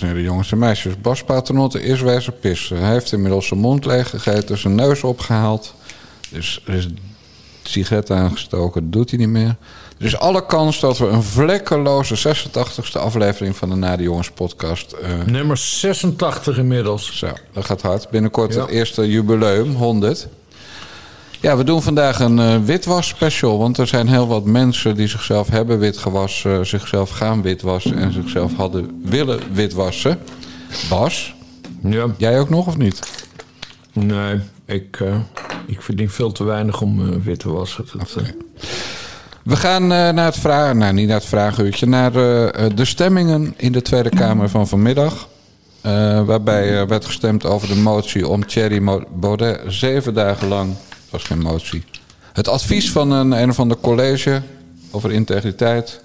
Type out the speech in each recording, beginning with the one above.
Dames en heren, jongens en meisjes. Bas Paternotte is wijze pissen. Hij heeft inmiddels zijn mond leeg gegeten, zijn neus opgehaald. Dus er is een sigaret aangestoken, dat doet hij niet meer. Er is alle kans dat we een vlekkeloze 86e aflevering van de Na de Jongens podcast... eh, Nummer 86 inmiddels. zo, dat gaat hard. Binnenkort Ja. het eerste jubileum, 100. Ja, we doen vandaag een eh, witwas special. Want er zijn heel wat mensen die zichzelf hebben witgewassen, zichzelf gaan witwassen en zichzelf hadden willen witwassen. Bas, Ja, jij ook nog of niet? nee, ik, eh, ik verdien veel te weinig om eh, wit te wassen. Dat, eh, We gaan eh, naar het vragen, nou niet naar het vragenuurtje, naar eh, eh, de stemmingen in de Tweede Kamer van vanmiddag. Eh, waarbij eh, werd gestemd over de motie om Thierry Baudet zeven dagen lang, het was geen motie, het advies van een, een of ander college over integriteit,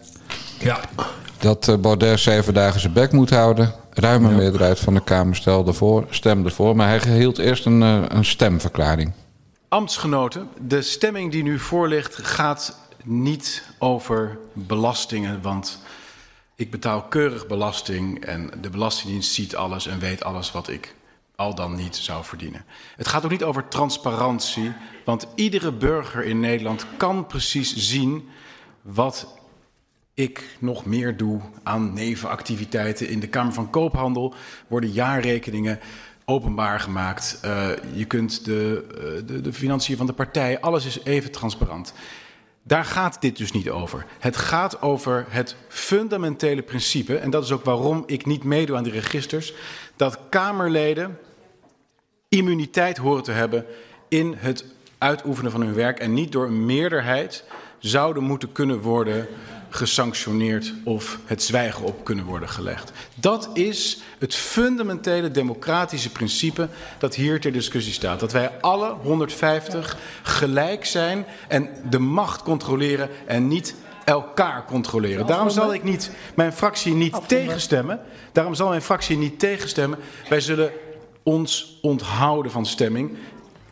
ja. dat eh, Baudet zeven dagen zijn bek moet houden. Ruime meerderheid van de Kamer stelde voor, stemde voor, maar hij hield eerst een, eh, een stemverklaring. Ambtsgenoten, de stemming die nu voor ligt gaat niet over belastingen, want ik betaal keurig belasting en de Belastingdienst ziet alles en weet alles wat ik al dan niet zou verdienen. Het gaat ook niet over transparantie, want iedere burger in Nederland kan precies zien wat ik nog meer doe aan nevenactiviteiten. In de Kamer van Koophandel worden jaarrekeningen openbaar gemaakt. Eh, je kunt de, eh, de, de financiën van de partij, alles is even transparant. Daar gaat dit dus niet over. Het gaat over het fundamentele principe, en dat is ook waarom ik niet meedoe aan die registers, dat Kamerleden immuniteit horen te hebben in het uitoefenen van hun werk en niet door een meerderheid zouden moeten kunnen worden gesanctioneerd of het zwijgen op kunnen worden gelegd. Dat is het fundamentele democratische principe dat hier ter discussie staat. Dat wij alle 150 gelijk zijn en de macht controleren en niet elkaar controleren. Daarom zal ik niet mijn fractie niet tegenstemmen. Daarom zal mijn fractie niet tegenstemmen. Wij zullen ons onthouden van stemming.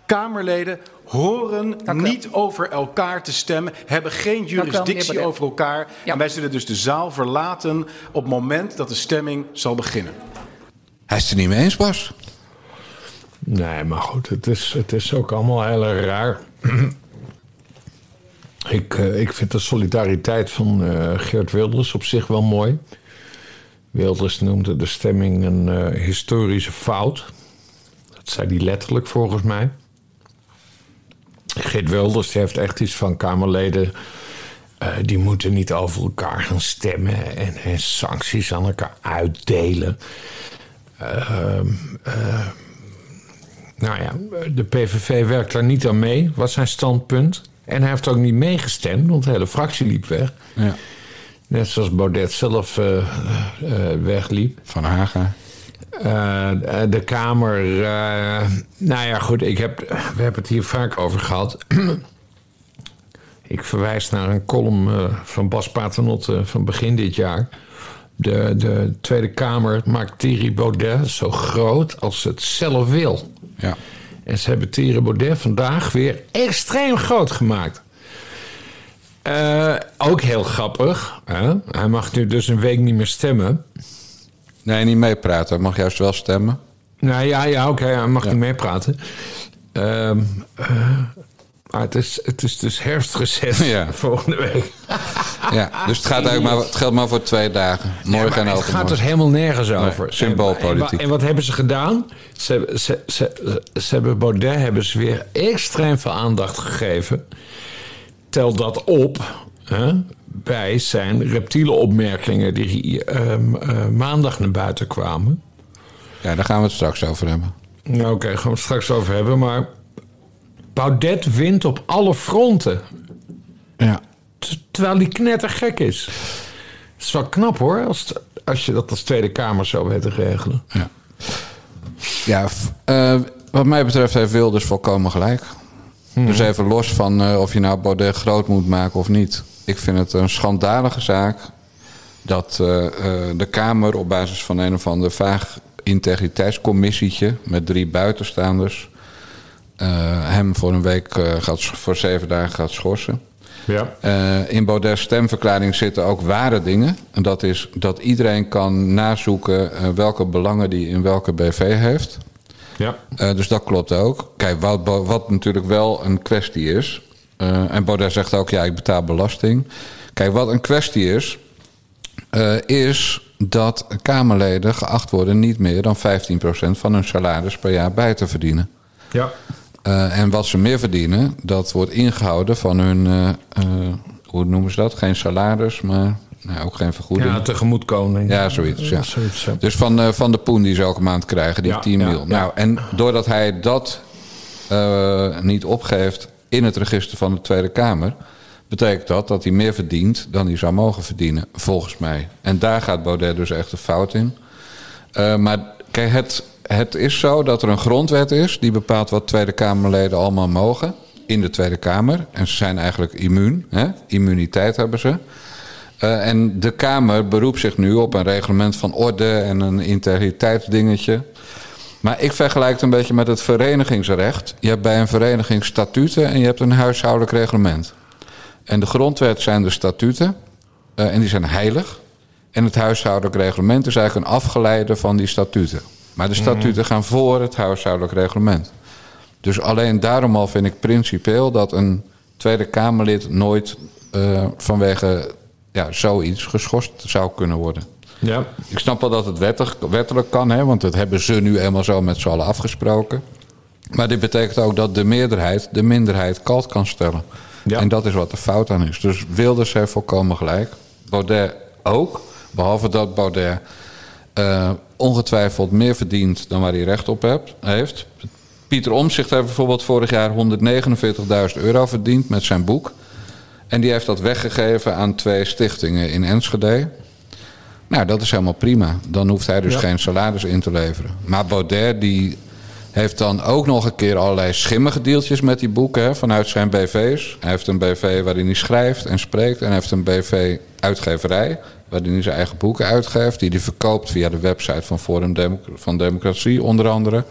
Kamerleden horen niet over elkaar te stemmen, hebben geen jurisdictie over elkaar. Ja. En wij zullen dus de zaal verlaten op het moment dat de stemming zal beginnen. Hij is het er niet mee eens, Bas. Nee, maar goed, het is, het is ook allemaal heel erg raar. ik, eh, ik vind de solidariteit van eh, Geert Wilders op zich wel mooi. Wilders noemde de stemming een eh, historische fout. Dat zei hij letterlijk volgens mij. Geert Wilders heeft echt iets van Kamerleden. eh, die moeten niet over elkaar gaan stemmen en, en sancties aan elkaar uitdelen. Ehm, eh, nou ja, de PVV werkt daar niet aan mee, was zijn standpunt. En hij heeft ook niet meegestemd, want de hele fractie liep weg. Ja. Net zoals Baudet zelf eh, wegliep. Van Haga. Eh, de Kamer. eh, nou ja, goed, ik heb, we hebben het hier vaak over gehad. ik verwijs naar een column eh, van Bas Paternotte van begin dit jaar. De, de Tweede Kamer maakt Thierry Baudet zo groot als ze het zelf wil. Ja. En ze hebben Thierry Baudet vandaag weer extreem groot gemaakt. Eh, ook heel grappig. Hè? Hij mag nu dus een week niet meer stemmen. Nee, niet meepraten. Hij mag juist wel stemmen. Nou ja, ja oké, hij mag Ja. niet meepraten. Ehm, eh, maar het is, het is dus herfstreces Ja. volgende week. Ja, dus het, gaat eigenlijk maar, het geldt maar voor twee dagen. Morgen Maar en het overmorgen. gaat dus helemaal nergens over. symboolpolitiek. En, wa- en wat hebben ze gedaan? Ze, ze, ze, ze hebben Baudet hebben ze weer extreem veel aandacht gegeven. Tel dat op hè, bij zijn reptiele opmerkingen die ehm, eh, maandag naar buiten kwamen. Ja, daar gaan we het straks over hebben. Nou, Oké, gaan we het straks over hebben. Maar Baudet wint op alle fronten. Ja. Terwijl hij knettergek is. Het is wel knap hoor, als, het- als je dat als Tweede Kamer zo weet te regelen. Ja, f- eh, wat mij betreft heeft Wilders volkomen gelijk. Dus even los van eh, of je nou Baudet groot moet maken of niet. Ik vind het een schandalige zaak dat eh, eh, de Kamer op basis van een of ander vaag integriteitscommissietje met drie buitenstaanders eh, hem voor een week gaat, voor zeven dagen gaat schorsen. Ja. In Baudet's stemverklaring zitten ook ware dingen. En dat is dat iedereen kan nazoeken welke belangen die in welke BV heeft. Ja. Dus dat klopt ook. Kijk, wat, wat natuurlijk wel een kwestie is. Eh, en Baudet zegt ook, ja, ik betaal belasting. Kijk, wat een kwestie is, eh, is dat Kamerleden geacht worden niet meer dan 15% van hun salaris per jaar bij te verdienen. Ja. Eh, en wat ze meer verdienen, dat wordt ingehouden van hun, hoe noemen ze dat? Geen salaris, maar nou, ook geen vergoeding. Ja, tegemoetkoming. Ja, zoiets. Ja. Zoiets, ja. Dus van, van de poen die ze elke maand krijgen, die Ja, 10 ja, mil. Nou, en doordat hij dat niet opgeeft in het register van de Tweede Kamer, betekent dat dat hij meer verdient dan hij zou mogen verdienen, volgens mij. En daar gaat Baudet dus echt de fout in. Eh, maar kijk, het, het is zo dat er een grondwet is die bepaalt wat Tweede Kamerleden allemaal mogen in de Tweede Kamer. En ze zijn eigenlijk immuun, hè? immuniteit hebben ze. Eh, en de Kamer beroept zich nu op een reglement van orde en een integriteitsdingetje. Maar ik vergelijk het een beetje met het verenigingsrecht. Je hebt bij een vereniging statuten en je hebt een huishoudelijk reglement. En de grondwet zijn de statuten eh, en die zijn heilig. En het huishoudelijk reglement is eigenlijk een afgeleide van die statuten. Maar de statuten gaan voor het huishoudelijk reglement. Dus alleen daarom al vind ik principieel dat een Tweede Kamerlid nooit eh, vanwege ja, zoiets geschorst zou kunnen worden. Ja. Ik snap wel dat het wettig, wettelijk kan, hè, want dat hebben ze nu eenmaal zo met z'n allen afgesproken. Maar dit betekent ook dat de meerderheid de minderheid kalt kan stellen. Ja. En dat is wat de fout aan is. Dus Wilders heeft volkomen gelijk. Baudet ook. Behalve dat Baudet eh, ongetwijfeld meer verdient dan waar hij recht op hebt, heeft. Pieter Omtzigt heeft bijvoorbeeld vorig jaar 149.000 euro verdiend met zijn boek. En die heeft dat weggegeven aan twee stichtingen in Enschede. Nou, dat is helemaal prima. Dan hoeft hij dus Ja. geen salaris in te leveren. Maar Baudet die heeft dan ook nog een keer allerlei schimmige deeltjes met die boeken hè, vanuit zijn BV's. Hij heeft een BV waarin hij schrijft en spreekt. En hij heeft een BV-uitgeverij waarin hij zijn eigen boeken uitgeeft. Die hij verkoopt via de website van Forum Demo- van Democratie onder andere.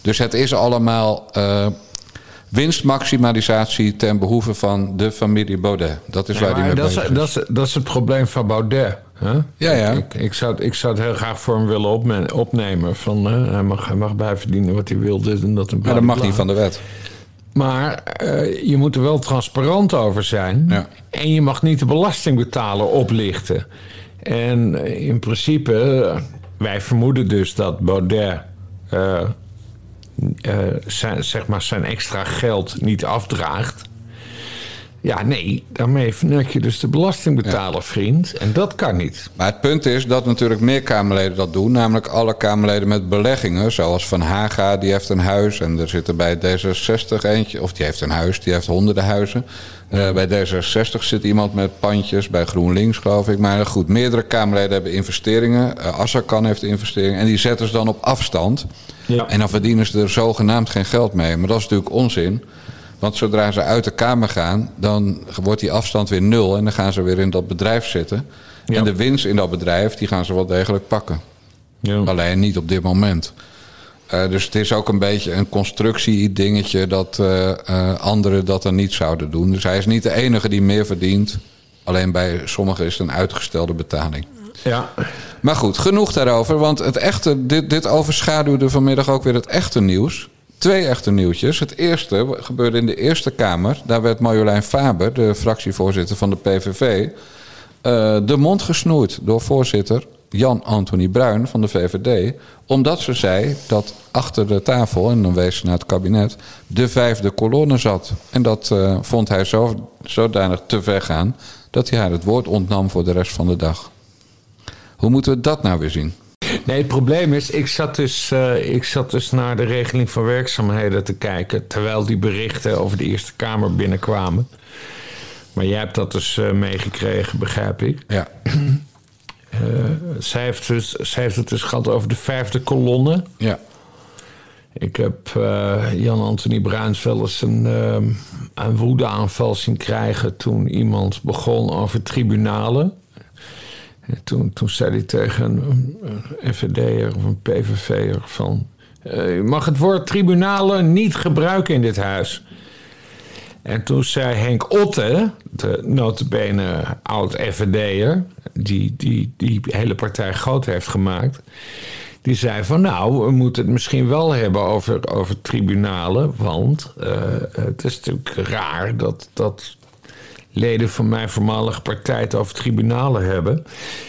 Dus het is allemaal eh, winstmaximalisatie ten behoeve van de familie Baudet. Dat is Ja, waar maar mee dat, bezig is, dat, is, dat is het probleem van Baudet. Hè? Ja, ja. Ik, ik, zou, het- ik zou het heel graag voor hem willen opnemen. Van, hè, hij, mag, hij mag bijverdienen wat hij wil. Dit en dat en Maar dat mag niet van de wet. Maar eh, je moet er wel transparant over zijn. Ja. En je mag niet de belastingbetaler oplichten. En eh, in principe, eh, wij vermoeden dus dat Baudet eh, zijn, zeg maar zijn extra geld niet afdraagt. Ja, nee, daarmee vernek je dus de belastingbetaler, vriend. En dat kan niet. Maar het punt is dat natuurlijk meer Kamerleden dat doen. Namelijk alle Kamerleden met beleggingen. Zoals Van Haga, die heeft een huis. En er zit er bij D66 eentje. Of die heeft een huis, die heeft honderden huizen. Eh, bij D66 zit iemand met pandjes. Bij GroenLinks geloof ik. Maar goed, meerdere Kamerleden hebben investeringen. Uh, Assakan heeft investeringen. En die zetten ze dan op afstand. Ja. En dan verdienen ze er zogenaamd geen geld mee. Maar dat is natuurlijk onzin. Want zodra ze uit de Kamer gaan, dan wordt die afstand weer nul. En dan gaan ze weer in dat bedrijf zitten. Ja. En de winst in dat bedrijf, die gaan ze wel degelijk pakken. Ja. Alleen niet op dit moment. Eh, dus het is ook een beetje een constructie-dingetje dat eh, eh, anderen dat dan niet zouden doen. Dus hij is niet de enige die meer verdient. Alleen bij sommigen is het een uitgestelde betaling. ja. Maar goed, genoeg daarover. Want het echte, dit, dit overschaduwde vanmiddag ook weer het echte nieuws. Twee echte nieuwtjes. Het eerste gebeurde in de Eerste Kamer. Daar werd Marjolein Faber, de fractievoorzitter van de PVV... eh, de mond gesnoeid door voorzitter Jan-Anthony Bruin van de VVD. Omdat ze zei dat achter de tafel, en dan wees ze naar het kabinet... de vijfde kolonne zat. En dat eh, vond hij zo, zodanig te ver gaan... dat hij haar het woord ontnam voor de rest van de dag. Hoe moeten we dat nou weer zien? Nee, het probleem is, ik zat, dus, eh, ik zat dus naar de regeling van werkzaamheden te kijken. terwijl die berichten over de Eerste Kamer binnenkwamen. Maar jij hebt dat dus eh, meegekregen, begrijp ik. Ja, Eh, zij, heeft dus, zij heeft het dus gehad over de vijfde kolonne. ja. Ik heb Jan-Anthony Bruins wel eens een, ehm, een woedeaanval zien krijgen toen iemand begon over tribunalen. En toen, toen zei hij tegen een, FVD'er of een PVV'er van... eh, je mag het woord tribunalen niet gebruiken in dit huis. En toen zei Henk Otte, de notabene oud-FVD'er... Die, die die hele partij groot heeft gemaakt... die zei van nou, we moeten het misschien wel hebben over, over tribunalen... want uh, het is natuurlijk raar dat, dat leden van mijn voormalige partij het over tribunalen hebben.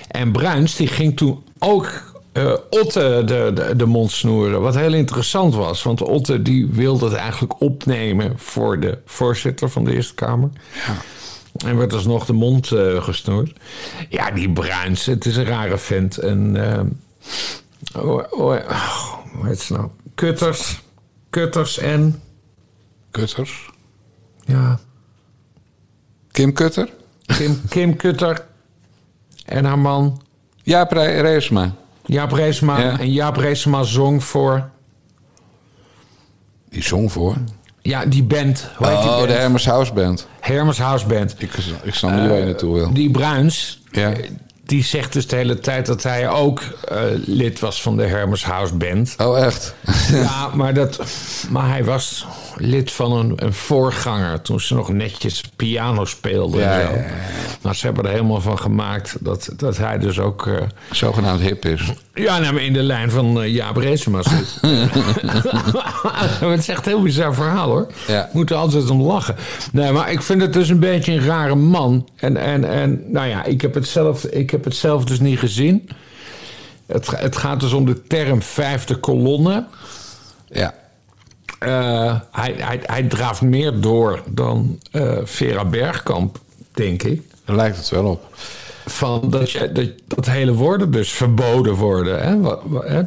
En Bruins die ging toen ook uh, Otte de, de, de, mond snoeren. Wat heel interessant was. Want Otte die wilde het eigenlijk opnemen voor de voorzitter van de Eerste Kamer. Ja. En werd alsnog de mond uh, gesnoerd. Ja, die Bruins, het is een rare vent. En, uh, oh, oh, oh, hoe heet ze nou? Kutters. Kutters en... Kutters? Ja. Kim Kutter? Kim, Kim Kutter en haar man. Jaap Reesma. Jaap Reesma. Ja. En Jaap Reesma zong voor... Die zong voor? Ja, die band. Hoe heet oh, die band? de Hermes House Band. Hermes House Band. Ik, ik snap niet waar je naartoe wil. Die Bruins, ja. Die zegt dus de hele tijd dat hij ook uh, lid was van de Hermes House Band. Oh, echt? ja, maar, dat, maar hij was lid van een, een voorganger toen ze nog netjes piano speelden. Ja, en zo. ja, ja. Maar ze hebben er helemaal van gemaakt dat, dat hij dus ook... Uh, Zogenaamd hip is. Ja, nou, in de lijn van uh, Jaap Reesema zit. het is echt een heel bizar verhaal hoor. Ja. Moet er altijd om lachen. Nee, maar ik vind het dus een beetje een rare man. En, en, en nou ja, ik heb, het zelf, ik heb het zelf dus niet gezien. Het, het gaat dus om de term vijfde kolonne. Ja. Uh, hij, hij, hij draaft meer door dan uh, Vera Bergkamp, denk ik. Daar lijkt het wel op. Van dat, je, dat, dat hele woorden dus verboden worden. Hè? Wat?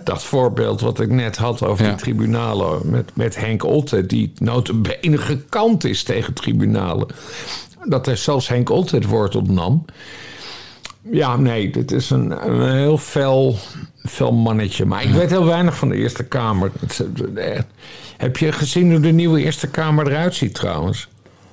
Dat voorbeeld wat ik net had over Ja. die tribunalen met, met Henk Otte... die notabene gekant is tegen tribunalen. Dat er zelfs Henk Otte het woord opnam. Ja, nee, dit is een, een heel fel, fel mannetje. Maar ik weet heel weinig van de Eerste Kamer. Heb je gezien hoe de nieuwe Eerste Kamer eruit ziet trouwens?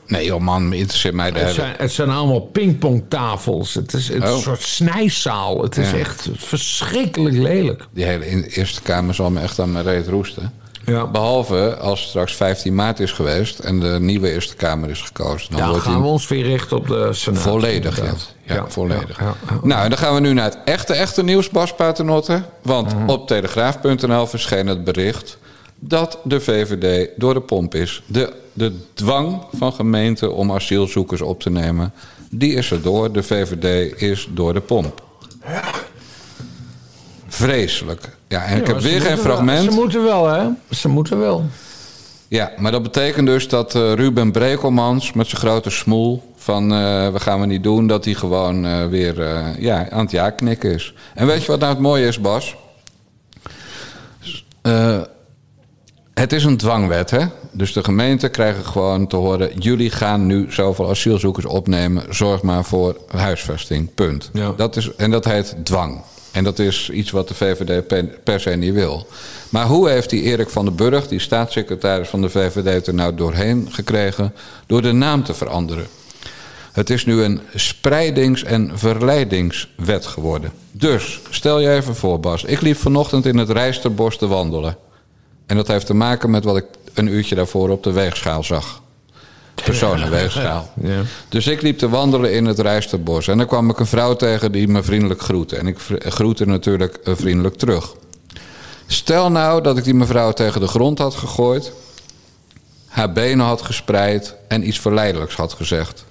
Nee joh man, interesseert mij de Het zijn, het zijn allemaal pingpongtafels. Het is, het Oh. een soort snijzaal. Het is Ja. echt verschrikkelijk lelijk. Die hele Eerste Kamer zal me echt aan mijn reet roesten. Ja. Behalve als straks 15 maart is geweest en de nieuwe Eerste Kamer is gekozen. Dan Dan gaan we ons weer richten op de Senaat. volledig, ja. volledig. Nou, en dan gaan we nu naar het echte, echte nieuws, Bas Paternotte. Want Mhm. op telegraaf.nl verscheen het bericht dat de VVD door de pomp is. De, de dwang van gemeenten om asielzoekers op te nemen, die is er door. De VVD is door de pomp. Vreselijk. Ja, en ik heb weer geen moeten wel- fragment. Ze moeten wel, hè? Ze moeten wel. Ja, maar dat betekent dus dat eh, Ruben Brekelmans met zijn grote smoel van eh, we gaan we niet doen, dat hij gewoon eh, weer eh, ja, aan het ja knikken is. En weet je wat nou het mooie is, Bas? Het is een dwangwet, hè? Dus de gemeenten krijgen gewoon te horen: jullie gaan nu zoveel asielzoekers opnemen, zorg maar voor huisvesting. Punt. Ja. Dat is, en dat heet dwang. En dat is iets wat de VVD per, per se niet wil. Maar hoe heeft die Erik van den Burg, die staatssecretaris van de VVD, er nou doorheen gekregen? Door de naam te veranderen. Het is nu een spreidings- en verleidingswet geworden. Dus, stel je even voor, Bas. Ik liep vanochtend in het Rijsterbos te wandelen. En dat heeft te maken met wat ik een uurtje daarvoor op de weegschaal zag. Personenweegschaal. Ja. Dus ik liep te wandelen in het Rijsterbos. En dan kwam ik een vrouw tegen die me vriendelijk groette. En ik groette natuurlijk eh, vriendelijk terug. Stel nou dat ik die mevrouw tegen de grond had gegooid... haar benen had gespreid en iets verleidelijks had gezegd.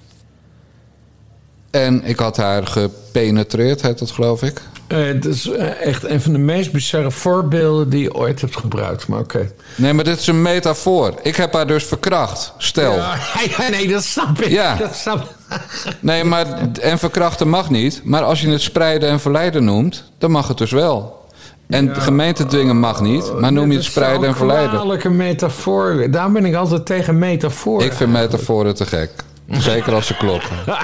En ik had haar gepenetreerd, heet dat geloof ik. Eh, het is eh, echt een van de meest bizarre voorbeelden die je ooit hebt gebruikt. Maar oké. Nee, maar dit is een metafoor. Ik heb haar dus verkracht. Stel. Ja, ja, nee, dat snap ik. Ja. Dat snap Nee, maar en verkrachten mag niet. Maar als je het spreiden en verleiden noemt, dan mag het dus wel. En de gemeente dwingen mag niet, maar noem je het spreiden en verleiden. Kwalijke metafoor. Daar ben ik altijd tegen metafoor. Ik vind metaforen te gek. Zeker als ze kloppen.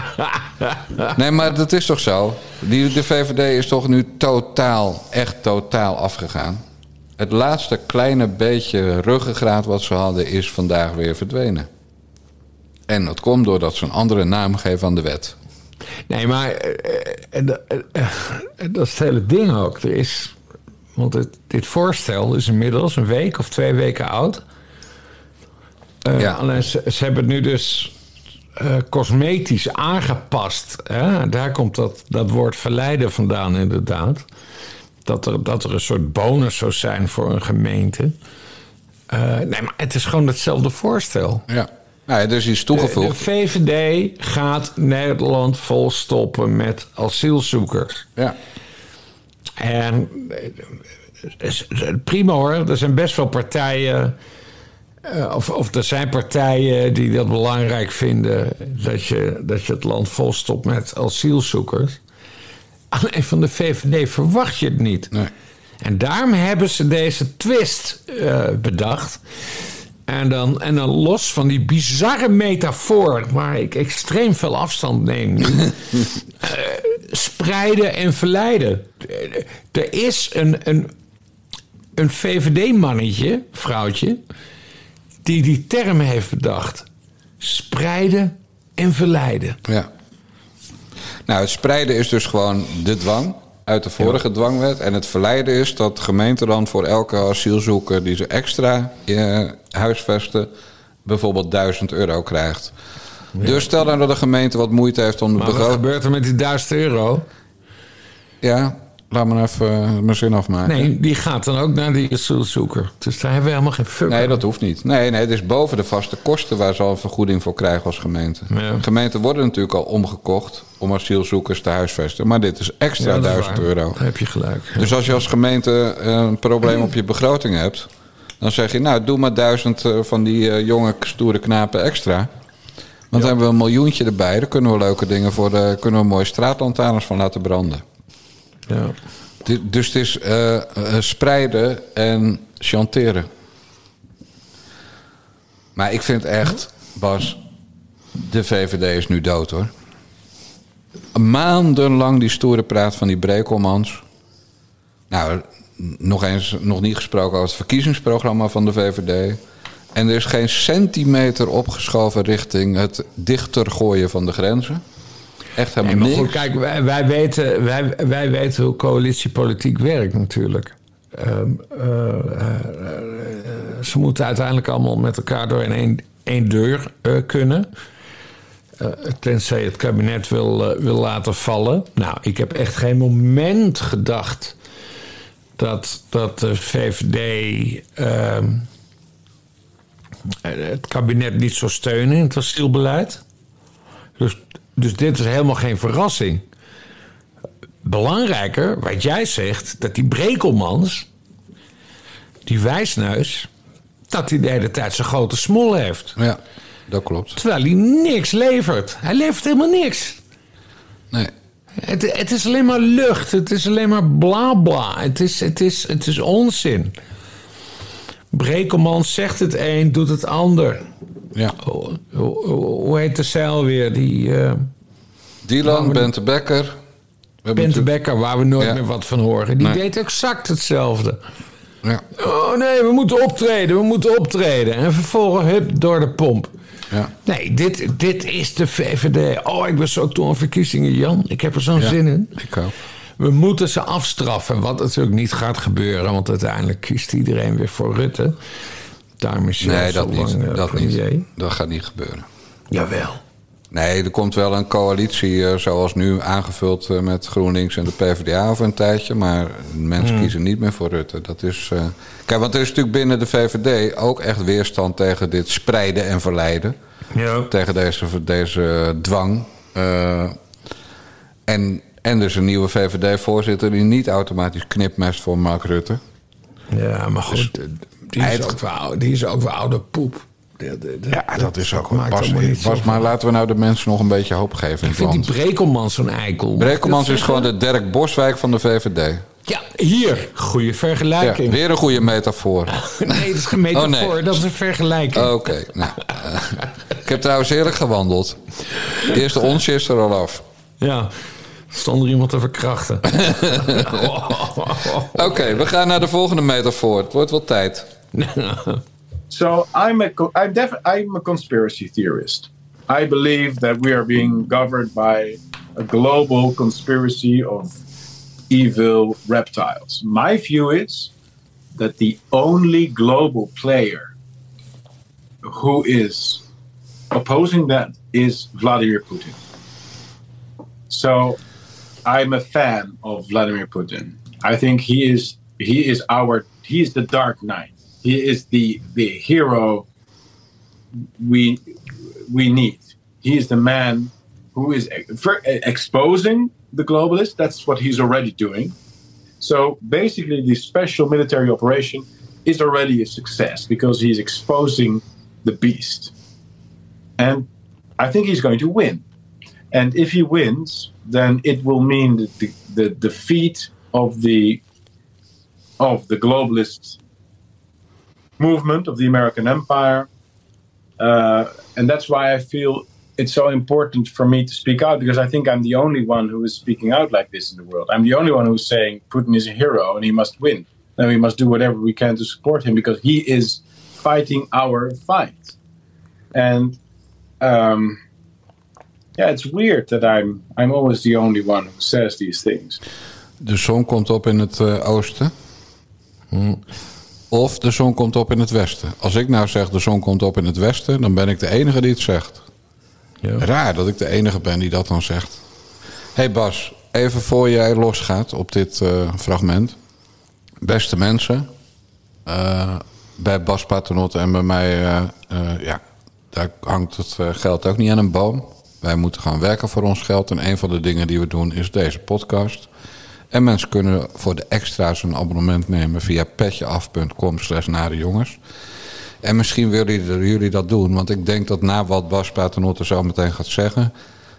Nee, maar dat is toch zo? Die, de VVD is toch nu totaal, echt totaal afgegaan. Het laatste kleine beetje ruggengraat wat ze hadden is vandaag weer verdwenen. En dat komt doordat ze een andere naam geven aan de wet. Nee, maar eh, eh, eh, eh, dat is het hele ding ook. Er is, want het, dit voorstel is inmiddels een week of twee weken oud. Eh, Ja. Alleen ze, ze hebben het nu dus eh, cosmetisch aangepast. Hè? Daar komt dat, dat woord verleiden vandaan, inderdaad. Dat er, dat er een soort bonus zou zijn voor een gemeente. Eh, nee, maar het is gewoon hetzelfde voorstel. Ja. Nou, er is iets De, toegevoegd. de VVD gaat Nederland volstoppen met asielzoekers. Ja. En eh, prima hoor, er zijn best wel partijen. Eh, Of, of er zijn partijen die dat belangrijk vinden dat je, dat je het land volstopt met asielzoekers. Alleen van de VVD verwacht je het niet. Nee. En daarom hebben ze deze twist eh, bedacht. En dan, en dan los van die bizarre metafoor, waar ik extreem veel afstand neem nu. eh, spreiden en verleiden. Er is een, een, een VVD-mannetje, vrouwtje, die die term heeft bedacht. Spreiden en verleiden. Ja. Nou, het spreiden is dus gewoon de dwang uit de vorige dwangwet. En het verleiden is dat de gemeente dan voor elke asielzoeker die ze extra eh, huisvesten, bijvoorbeeld 1000 euro krijgt. Dus stel nou dat de gemeente wat moeite heeft om de Maar wat begroting. gebeurt er met die 1000 euro? Ja, laat me even eh, mijn zin afmaken. Nee, die gaat dan ook naar die asielzoeker. Dus daar hebben we helemaal geen fuck Nee, aan. dat hoeft niet. Nee, nee, het is boven de vaste kosten waar ze al een vergoeding voor krijgen als gemeente. Ja. Gemeenten worden natuurlijk al omgekocht om asielzoekers te huisvesten. Maar dit is extra Ja, dat is 1000 waar. euro. Daar heb je gelijk. Dus als je als gemeente eh, een probleem op je begroting hebt, dan zeg je, nou, doe maar duizend eh, van die jonge, stoere knapen extra. Want dan hebben we een miljoentje erbij. Daar kunnen we leuke dingen voor, de, kunnen we mooie straatlantaarns van laten branden. Ja. Dus het is eh, eh, spreiden en chanteren. Maar ik vind echt, Bas, de VVD is nu dood hoor. Maandenlang die stoere praat van die Brekelmans. Nou, nog eens, nog niet gesproken over het verkiezingsprogramma van de VVD. En er is geen centimeter opgeschoven richting het dichter gooien van de grenzen. Echt Nee, helemaal maar niks. goed, kijk, wij, wij, weten, wij, wij weten hoe coalitiepolitiek werkt natuurlijk. Ehm, eh, eh, eh, ze moeten uiteindelijk allemaal met elkaar door in één, één deur kunnen. Tenzij het kabinet wil, wil laten vallen. Nou, ik heb echt geen moment gedacht dat, dat de VVD ehm, het kabinet niet zou steunen in het asielbeleid. Dus, dus dit is helemaal geen verrassing. Belangrijker, wat jij zegt, dat die Brekelmans, die wijsneus, dat hij de hele tijd zijn grote smol heeft. Ja, dat klopt. Terwijl hij niks levert. Hij levert helemaal niks. Nee. Het, het is alleen maar lucht. Het is alleen maar bla bla. Het is, het is, het is onzin. Brekelmans zegt het een, doet het ander. Ja. Hoe, heet de zeil weer? Die uh, Dylan, Bente Becker. Bente natuurlijk- Becker, waar we nooit Ja. meer wat van horen. Die Nee. deed exact hetzelfde. Ja. Oh nee, we moeten optreden, we moeten optreden. En vervolgens, hup, door de pomp. Ja. Nee, dit, dit is de VVD. Oh, ik ben zo toe aan verkiezingen, Jan. Ik heb er zo'n Ja. zin in. Ik ook. We moeten ze afstraffen, wat natuurlijk niet gaat gebeuren. Want uiteindelijk kiest iedereen weer voor Rutte. Nee, zo dat niet. lang, eh, Dat premier. niet. Dat gaat niet gebeuren. Jawel. Nee, er komt wel een coalitie eh, zoals nu aangevuld eh, met GroenLinks en de PvdA over een tijdje. Maar mensen kiezen niet meer voor Rutte. Dat is, eh, Kijk, want er is natuurlijk binnen de VVD ook echt weerstand tegen dit spreiden en verleiden. Ja. Tegen deze, deze dwang. Eh, en, en dus een nieuwe VVD-voorzitter die niet automatisch knipmest voor Mark Rutte. Ja, maar goed, die, is hij- ook wel, die is ook wel oude poep. De- de- de- Ja, dat is ook maakt Bas, allemaal niet zo maar laten we nou de mensen nog een beetje hoop geven Ik vind land. die Brekelman zo'n eikel. Brekelmans is gewoon de Dirk Boswijk van de VVD. Ja, hier. Goede Ja, vergelijking. weer een goede metafoor. Nee, dat is geen metafoor, Oh, nee. dat is een vergelijking. Oké, nou. eh, ik heb trouwens heerlijk gewandeld. De eerste onsje is er al af. Ja, stond er iemand te verkrachten. Oké, we gaan naar de volgende metafoor. Het wordt wel tijd. So I'm a I'm def- I'm a conspiracy theorist. I believe that we are being governed by a global conspiracy of evil reptiles. My view is that the only global player who is opposing that is Vladimir Putin. So I'm a fan of Vladimir Putin. I think he is he is our he is the Dark Knight. He is the the hero we we need. He is the man who is exposing the globalists. That's what he's already doing. So basically, the special military operation is already a success because he's exposing the beast. And I think he's going to win. And if he wins, then it will mean the, the, defeat of the of the globalist movement of the American empire. Uh, and that's why I feel it's so important for me to speak out because I think I'm the only one who is speaking out like this in the world. I'm the only one who's saying Putin is a hero and he must win. And we must do whatever we can to support him because he is fighting our fight. And um, yeah, it's weird that I'm I'm always the only one who says these things. De zon komt op in het uh, oosten. Hm. Of de zon komt op in het westen. Als ik nou zeg de zon komt op in het westen, dan ben ik de enige die het zegt. Ja. Raar dat ik de enige ben die dat dan zegt. hey Bas, even voor jij losgaat op dit uh, fragment. Beste mensen, uh, bij Bas Paternotte en bij mij, uh, ja, daar hangt het geld ook niet aan een boom. Wij moeten gaan werken voor ons geld. En een van de dingen die we doen is deze podcast. En mensen kunnen voor de extra's een abonnement nemen via petjeaf.com slash jongens. En misschien willen jullie dat doen. Want ik denk dat na wat Bas Paternotte zo meteen gaat zeggen...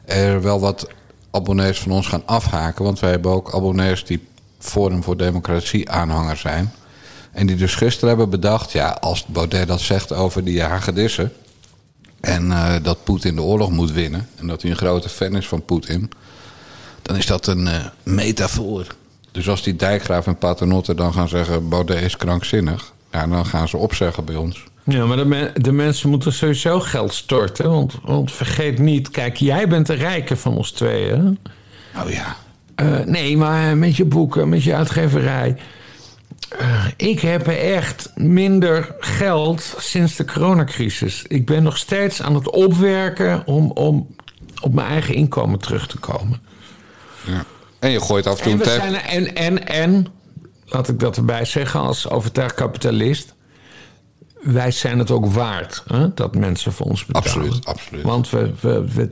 er wel wat abonnees van ons gaan afhaken. Want wij hebben ook abonnees die Forum voor Democratie aanhanger zijn. En die dus gisteren hebben bedacht... ja, als Baudet dat zegt over die hagedissen... en uh, dat Poetin de oorlog moet winnen... en dat hij een grote fan is van Poetin... dan is dat een uh, metafoor. Dus als die Dijkgraaf en Paternotte dan gaan zeggen... Baudet is krankzinnig... Ja, dan gaan ze opzeggen bij ons. Ja, maar de, de, mensen moeten sowieso geld storten. Want, want vergeet niet, kijk, jij bent de rijke van ons tweeën. Oh ja. Uh, nee, maar met je boeken, met je uitgeverij. Uh, ik heb echt minder geld sinds de coronacrisis. Ik ben nog steeds aan het opwerken om, om op mijn eigen inkomen terug te komen. Ja. En je gooit af en toe en, zijn, en, en, en, laat ik dat erbij zeggen als overtuigd kapitalist wij zijn het ook waard hè, dat mensen voor ons betalen. Absoluut, absoluut. Want we, we, we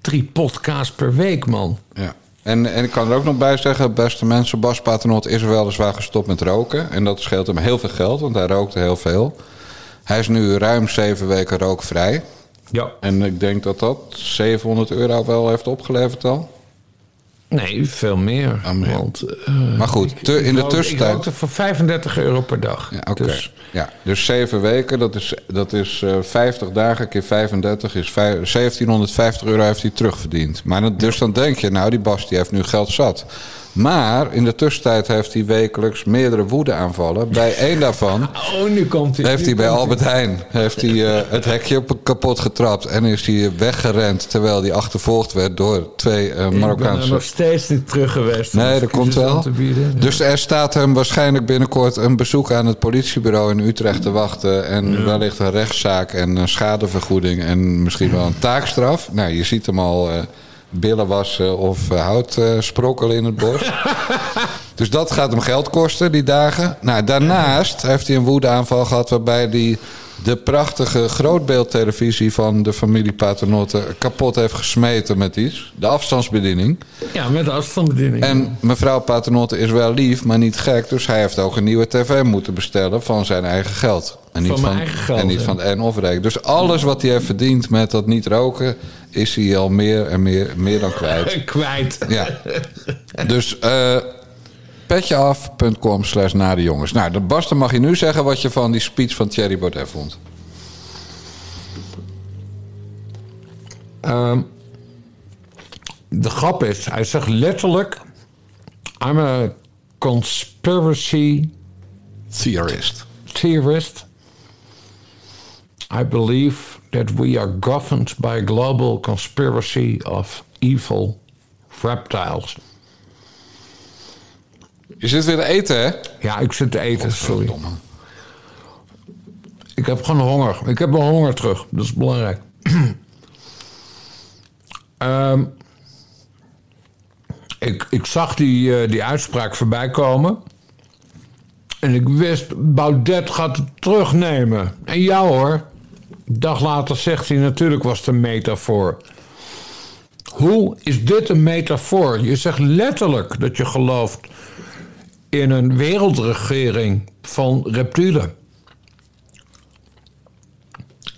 drie podcasts per week, man. Ja. En, en ik kan er ook nog bij zeggen, beste mensen, Bas Paternot is weliswaar gestopt met roken. En dat scheelt hem heel veel geld, want hij rookte heel veel. Hij is nu ruim zeven weken rookvrij. Ja. En ik denk dat dat 700 euro wel heeft opgeleverd al. Nee, veel meer. Ah. Want, uh, maar goed, te, in de tussentijd... Ik rookte voor 35 euro per dag. Ja. Dus, ja, dus zeven weken, dat is, dat is uh, 50 dagen keer 35, is 5, 1750 euro heeft hij terugverdiend. Maar dus dan denk je, nou die Bas die heeft nu geld zat. Maar in de tussentijd heeft hij wekelijks meerdere woedeaanvallen. Bij één daarvan oh, nu komt hij, heeft hij bij Albert Heijn heeft hij, uh, het hekje kapot getrapt. En is hij weggerend terwijl hij achtervolgd werd door twee uh, Marokkaanse... Ik ben nog steeds niet terug geweest. Nee, dat komt wel. Dus er staat hem waarschijnlijk binnenkort een bezoek aan het politiebureau in Utrecht te wachten. En ja. wellicht een rechtszaak en een schadevergoeding en misschien wel een taakstraf. Nou, je ziet hem al... Uh, billen wassen of uh, hout uh, sprokkelen in het bos. dus dat gaat hem geld kosten, die dagen. Nou, daarnaast heeft hij een woedeaanval gehad waarbij hij de prachtige grootbeeldtelevisie van de familie Paternotte kapot heeft gesmeten met iets. De afstandsbediening. Ja, met de afstandsbediening. En mevrouw Paternotte is wel lief, maar niet gek. Dus hij heeft ook een nieuwe tv moeten bestellen van zijn eigen geld. En niet van, van eigen geld. En niet ja. van en of rijk. Dus alles wat hij heeft verdiend met dat niet roken, is hij al meer en meer, meer dan kwijt. kwijt. Ja. Dus uh, petjeaf.com slash naar de jongens. Nou, de Bas, dan mag je nu zeggen wat je van die speech van Thierry Baudet vond. Um, de grap is, hij zegt letterlijk... I'm a conspiracy... Theorist. Theorist. I believe that we are governed by a global conspiracy of evil reptiles. Je zit weer te eten, hè? Ja, ik zit te eten, sorry. Ik, heb gewoon honger. Ik heb mijn honger terug. Dat is belangrijk. Ehm, ik, ik zag die, eh, die uitspraak voorbij komen. En ik wist, Baudet gaat het terugnemen. En ja hoor. Een dag later zegt hij, natuurlijk was het een metafoor. Hoe is dit een metafoor? Je zegt letterlijk dat je gelooft in een wereldregering van reptielen.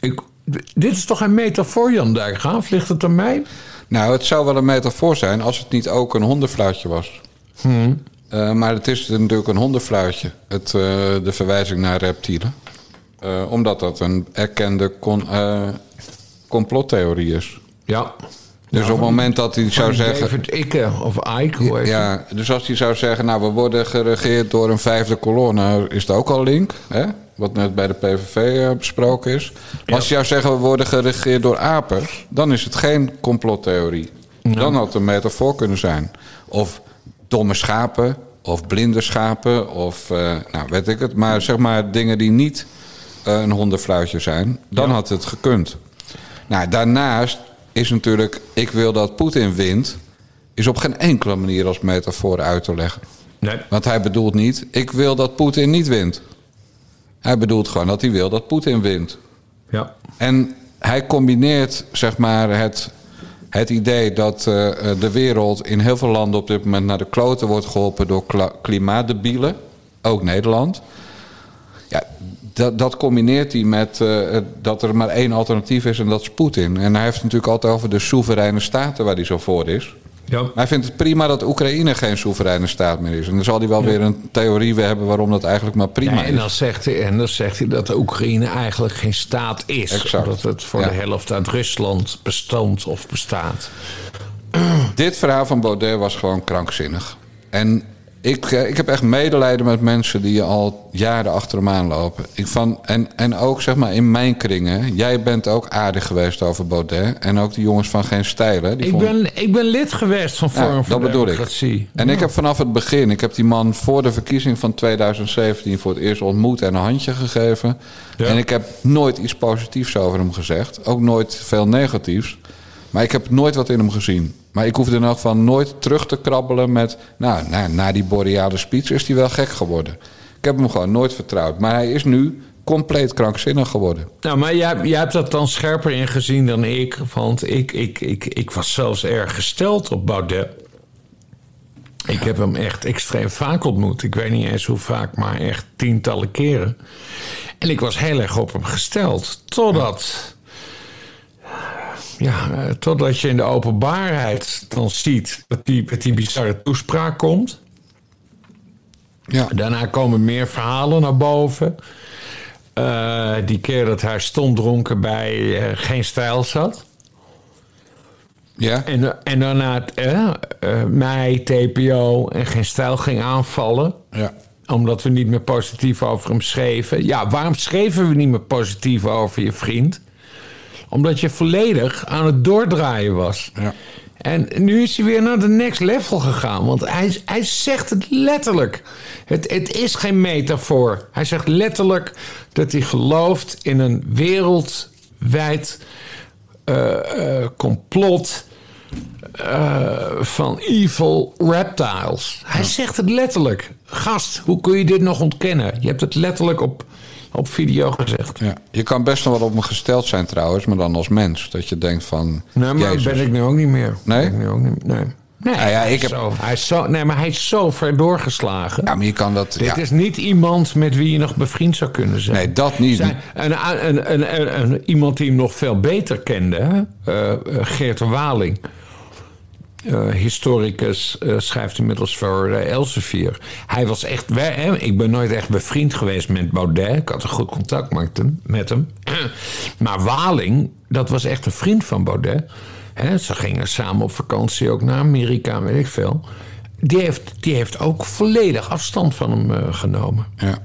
Ik, dit is toch een metafoor, Jan Dijkgraaf? Ligt het aan mij? Nou, het zou wel een metafoor zijn als het niet ook een hondenfluitje was. Eh, maar het is natuurlijk een hondenfluitje, het, eh, de verwijzing naar reptielen. Eh, omdat dat een erkende con- complottheorie is. Ja. Dus op het moment dat hij zou zeggen... David Icke of Ike, hoe het? Ja, dus als hij zou zeggen, nou, we worden geregeerd door een vijfde kolonne, is dat ook al link, hè? Wat net bij de PVV eh, besproken is. Maar Als hij zou zeggen, we worden geregeerd door apen, dan is het geen complottheorie. Dan had het een metafoor kunnen zijn. Of domme schapen, of blinde schapen, of eh, nou, weet ik het. Maar zeg maar dingen die niet eh, een hondenfluitje zijn, dan had het gekund. Nou, daarnaast is natuurlijk, ik wil dat Poetin wint, is op geen enkele manier als metafoor uit te leggen. Nee. Want hij bedoelt niet, ik wil dat Poetin niet wint. Hij bedoelt gewoon dat hij wil dat Poetin wint. Ja. En hij combineert zeg maar het, het idee dat eh, eh, de wereld in heel veel landen op dit moment naar de kloten wordt geholpen door klimaatdebielen, ook Nederland. Ja, dat, dat combineert hij met eh, dat er maar één alternatief is en dat is Poetin. En hij heeft het natuurlijk altijd over de soevereine staten waar hij zo voor is. Ja. Hij vindt het prima dat Oekraïne geen soevereine staat meer is. En dan zal hij wel weer een theorie weer hebben waarom dat eigenlijk maar prima Ja, en, is. dan zegt hij, en dan zegt hij dat de Oekraïne eigenlijk geen staat is. Exact. Dat het voor de helft uit Rusland bestond of bestaat. Dit verhaal van Baudet was gewoon krankzinnig. En ik, eh, ik heb echt medelijden met mensen die al jaren achter hem aanlopen. Ik van, en, en ook zeg maar in mijn kringen. Jij bent ook aardig geweest over Baudet. En ook die jongens van Geen Stijlen. Die Ik vonden- ben, ik ben lid geweest van Ja, Forum voor dat bedoel ik. En ik heb vanaf het begin, ik heb die man voor de verkiezing van 2017 voor het eerst ontmoet en een handje gegeven. Ja. En ik heb nooit iets positiefs over hem gezegd. Ook nooit veel negatiefs. Maar ik heb nooit wat in hem gezien. Maar ik hoefde in elk geval nooit terug te krabbelen met... Nou, na, die boreale speech is hij wel gek geworden. Ik heb hem gewoon nooit vertrouwd. Maar hij is nu compleet krankzinnig geworden. Nou, maar jij, jij hebt dat dan scherper ingezien dan ik. Want ik, ik, ik, ik was zelfs erg gesteld op Baudet. Ik heb hem echt extreem vaak ontmoet. Ik weet niet eens hoe vaak, maar echt tientallen keren. En ik was heel erg op hem gesteld. Totdat. Ja, eh, totdat je in de openbaarheid dan ziet dat hij met die bizarre toespraak komt. Ja, Daarna komen meer verhalen naar boven. Eh, die keer dat hij stomdronken bij eh, Geen Stijl zat. ja. En, en daarna eh, mij, TPO en Geen Stijl ging aanvallen. ja. Omdat we niet meer positief over hem schreven. Ja, waarom schreven we niet meer positief over je vriend? Omdat je volledig aan het doordraaien was. Ja. En nu is hij weer naar de next level gegaan. Want hij, hij zegt het letterlijk. Het, het is geen metafoor. Hij zegt letterlijk dat hij gelooft in een wereldwijd eh, eh, complot eh, van evil reptiles. Hij zegt het letterlijk. Gast, hoe kun je dit nog ontkennen? Je hebt het letterlijk op, op video gezegd. Ja, je kan best nog wel op me gesteld zijn trouwens, maar dan als mens. Dat je denkt van, Nee, maar Jezus. ben ik nu ook niet meer. Nee? Ben ik nu ook niet, nee. Nee, Nou ja, hij, ik is heb- zo, hij is zo, nee, maar hij is zo ver doorgeslagen. ja, maar je kan dat... Dit ja. is niet iemand met wie je nog bevriend zou kunnen zijn. Nee, dat niet. Zijn, een, een, een, een, een- iemand die hem nog veel beter kende? Eh, eh, Geert Waling. Eh, historicus, eh, schrijft inmiddels voor eh, Elsevier. Hij was echt... hè, ik ben nooit echt bevriend geweest met Baudet. Ik had een goed contact met hem. Met hem. Maar Waling, dat was echt een vriend van Baudet. Hè, ze gingen samen op vakantie ook naar Amerika, weet ik veel. Die heeft, die heeft ook volledig afstand van hem genomen. Ja.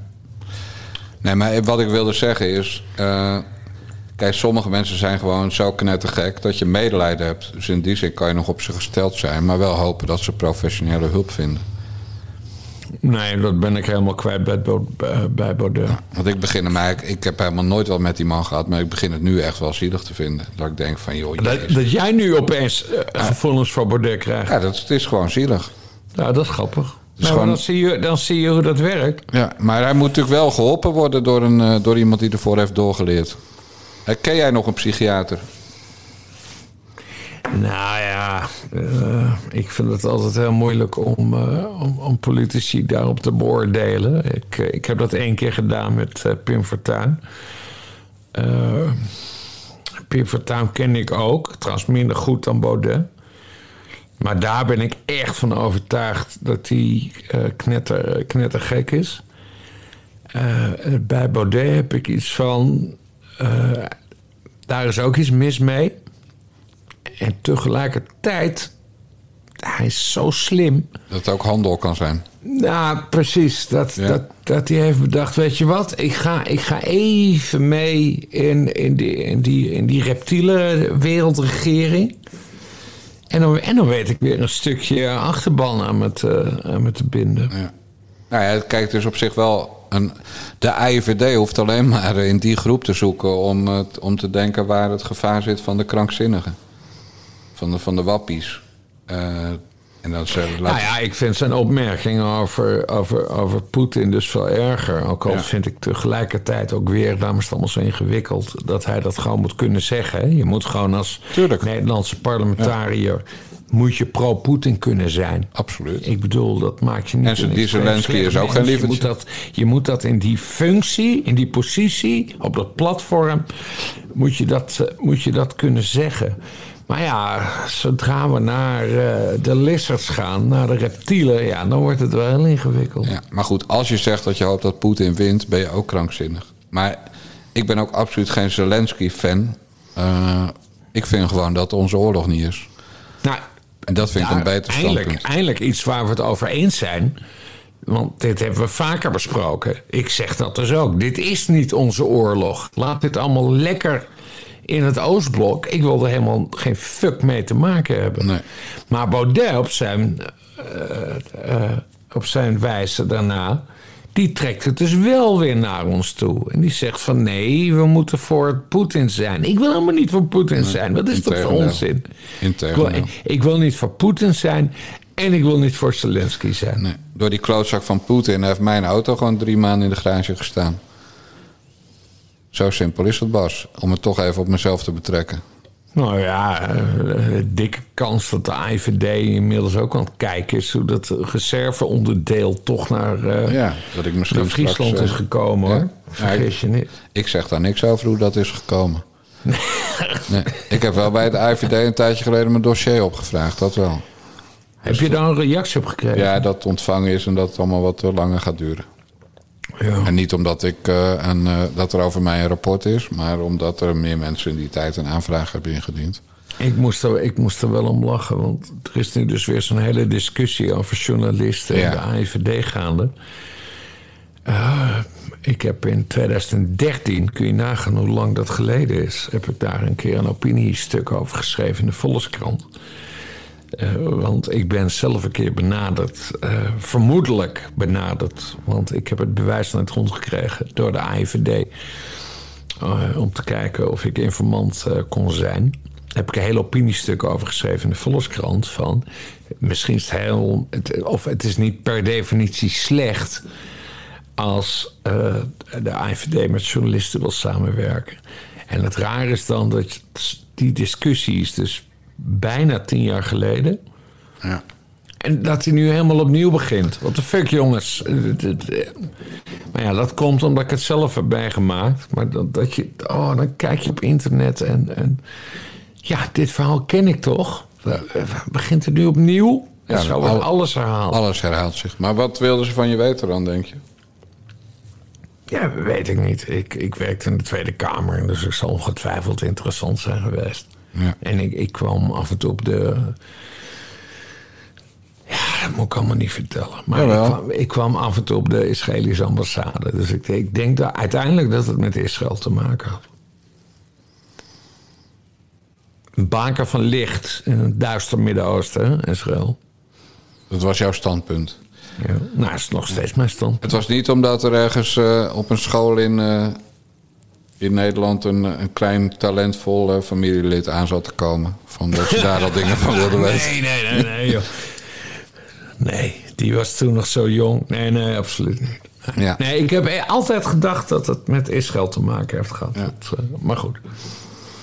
Nee, maar wat ik wilde zeggen is... kijk, sommige mensen zijn gewoon zo knettergek... dat je medelijden hebt. Dus in die zin kan je nog op ze gesteld zijn... maar wel hopen dat ze professionele hulp vinden. Nee, dat ben ik helemaal kwijt bij, bij- Baudet. Want ik begin hem eigenlijk... Ik heb helemaal nooit wat met die man gehad... maar ik begin het nu echt wel zielig te vinden. Dat ik denk van, joh, Dat, dat jij nu opeens eh, gevoelens voor Baudet krijgt. Ja, dat, het is gewoon zielig. Nou, dat is grappig. nou, gewoon- dan, zie je, dan zie je hoe dat werkt. Ja, maar hij moet natuurlijk wel geholpen worden door, een, eh, door iemand die ervoor heeft doorgeleerd. Eh, ken jij nog een psychiater? Nou ja, eh, ik vind het altijd heel moeilijk om, eh, om, om politici daarop te beoordelen. Ik, ik heb dat één keer gedaan met Pim Fortuyn. Pim Fortuyn ken ik ook, trouwens minder goed dan Baudet. Maar daar ben ik echt van overtuigd dat hij knetter, knettergek is. Bij Baudet heb ik iets van... eh, daar is ook iets mis mee. En tegelijkertijd, hij is zo slim. Dat het ook handel kan zijn. Nou, precies. Dat, Ja. dat, dat hij heeft bedacht, weet je wat? Ik ga, ik ga even mee in, in, die, in, die, in die reptiele wereldregering. En dan, en dan weet ik weer een stukje achterban aan me te, aan me te binden. Ja. Nou ja, het is op zich wel... De IVD hoeft alleen maar in die groep te zoeken... om, het- om te denken waar het gevaar zit van de krankzinnigen. Van de, van de wappies. Eh, en dan ze Nou ja, ik vind zijn opmerkingen over, over, over Poetin dus veel erger. Ook al Ja. vind ik tegelijkertijd ook weer, daarom is het allemaal zo ingewikkeld, dat hij dat gewoon moet kunnen zeggen. Je moet gewoon als Tuurlijk. Nederlandse parlementariër, moet je pro-Poetin kunnen zijn. Absoluut. Ik bedoel, dat maakt je niet... En die Zelensky is ook geen je lievertje. moet, dat, je moet dat in die functie, in die positie, op dat platform, moet je dat, eh, moet je dat kunnen zeggen. Maar ja, zodra we naar eh, de lizards gaan, naar de reptielen, ja, dan wordt het wel heel ingewikkeld. Ja, maar goed, als je zegt dat je hoopt dat Poetin wint, ben je ook krankzinnig. Maar ik ben ook absoluut geen Zelensky-fan. Eh, ik vind gewoon dat onze oorlog niet is. Nou, En dat vind ik een Ja, beter eindelijk, eindelijk iets waar we het over eens zijn. Want dit hebben we vaker besproken. Ik zeg dat dus ook. Dit is niet onze oorlog. Laat dit allemaal lekker in het Oostblok. Ik wil er helemaal geen fuck mee te maken hebben. Nee. Maar Baudet op zijn, eh, eh, op zijn wijze daarna... die trekt het dus wel weer naar ons toe. En die zegt van nee, we moeten voor Poetin zijn. Ik wil helemaal niet voor Poetin zijn. Wat is dat voor onzin? Ik wil, ik wil niet voor Poetin zijn en ik wil niet voor Zelensky zijn. Nee. Door die klootzak van Poetin heeft mijn auto gewoon drie maanden in de garage gestaan. Zo simpel is het, Bas. Om het toch even op mezelf te betrekken. Nou ja, eh, dikke kans dat de IVD inmiddels ook aan het kijken is... hoe dat reserveonderdeel toch naar, eh, Ja, dat ik misschien naar Friesland straks, is eh, gekomen, ja. hoor. Vergis je niet. Ik zeg daar niks over hoe dat is gekomen. Nee. Ik heb wel bij de IVD een tijdje geleden mijn dossier opgevraagd, dat wel. Heb je daar een reactie op gekregen? Ja, dat het ontvangen is en dat het allemaal wat eh, langer gaat duren. Ja. En niet omdat ik, eh, dat er over mij een rapport is, maar omdat er meer mensen in die tijd een aanvraag hebben ingediend. Ik moest, er, ik moest er wel om lachen, want er is nu dus weer zo'n hele discussie over journalisten Ja. en de AIVD gaande. Eh, ik heb in 2013, kun je nagaan hoe lang dat geleden is, heb ik daar een keer een opiniestuk over geschreven in de Volkskrant. Eh, want ik ben zelf een keer benaderd, eh, vermoedelijk benaderd, want ik heb het bewijs net rondgekregen door de AIVD. eh, om te kijken of ik informant kon zijn. Daar heb ik een hele opiniestuk over geschreven in de Volkskrant. Van misschien is het heel. Het, of het is niet per definitie slecht als de AIVD met journalisten wil samenwerken. En het raar is dan dat die discussie is dus bijna tien jaar geleden. Ja. En dat hij nu helemaal opnieuw begint. What the fuck, jongens. Maar ja, dat komt omdat ik het zelf heb bijgemaakt. Maar dat, dat je... Oh, dan kijk je op internet en... en ja, dit verhaal ken ik toch? Begint het nu opnieuw? En Ja, zo al- alles herhaald. Alles herhaalt zich. Maar wat wilden ze van je weten dan, denk je? Ja, weet ik niet. Ik, ik werkte in de Tweede Kamer, dus het zal ongetwijfeld interessant zijn geweest. Ja. En ik, ik kwam af en toe op de. Ja, dat moet ik allemaal niet vertellen. Maar ik kwam, ik kwam af en toe op de Israëlische ambassade. Dus ik, ik denk dat uiteindelijk dat het met Israël te maken had. Een baken van licht in een duister Midden-Oosten, Israël. Dat was jouw standpunt. Ja. Nou, is nog steeds mijn stand. Het was niet omdat er ergens eh, op een school in, eh, in Nederland een, een klein talentvol eh, familielid aan zat te komen. Van dat ze daar al dingen van wilden weten. Nee, nee, nee, nee, joh. Nee, die was toen nog zo jong. Nee, nee, absoluut niet. Ja. Nee, ik heb altijd gedacht dat het met Israël te maken heeft gehad. Ja. Dat, eh, maar goed.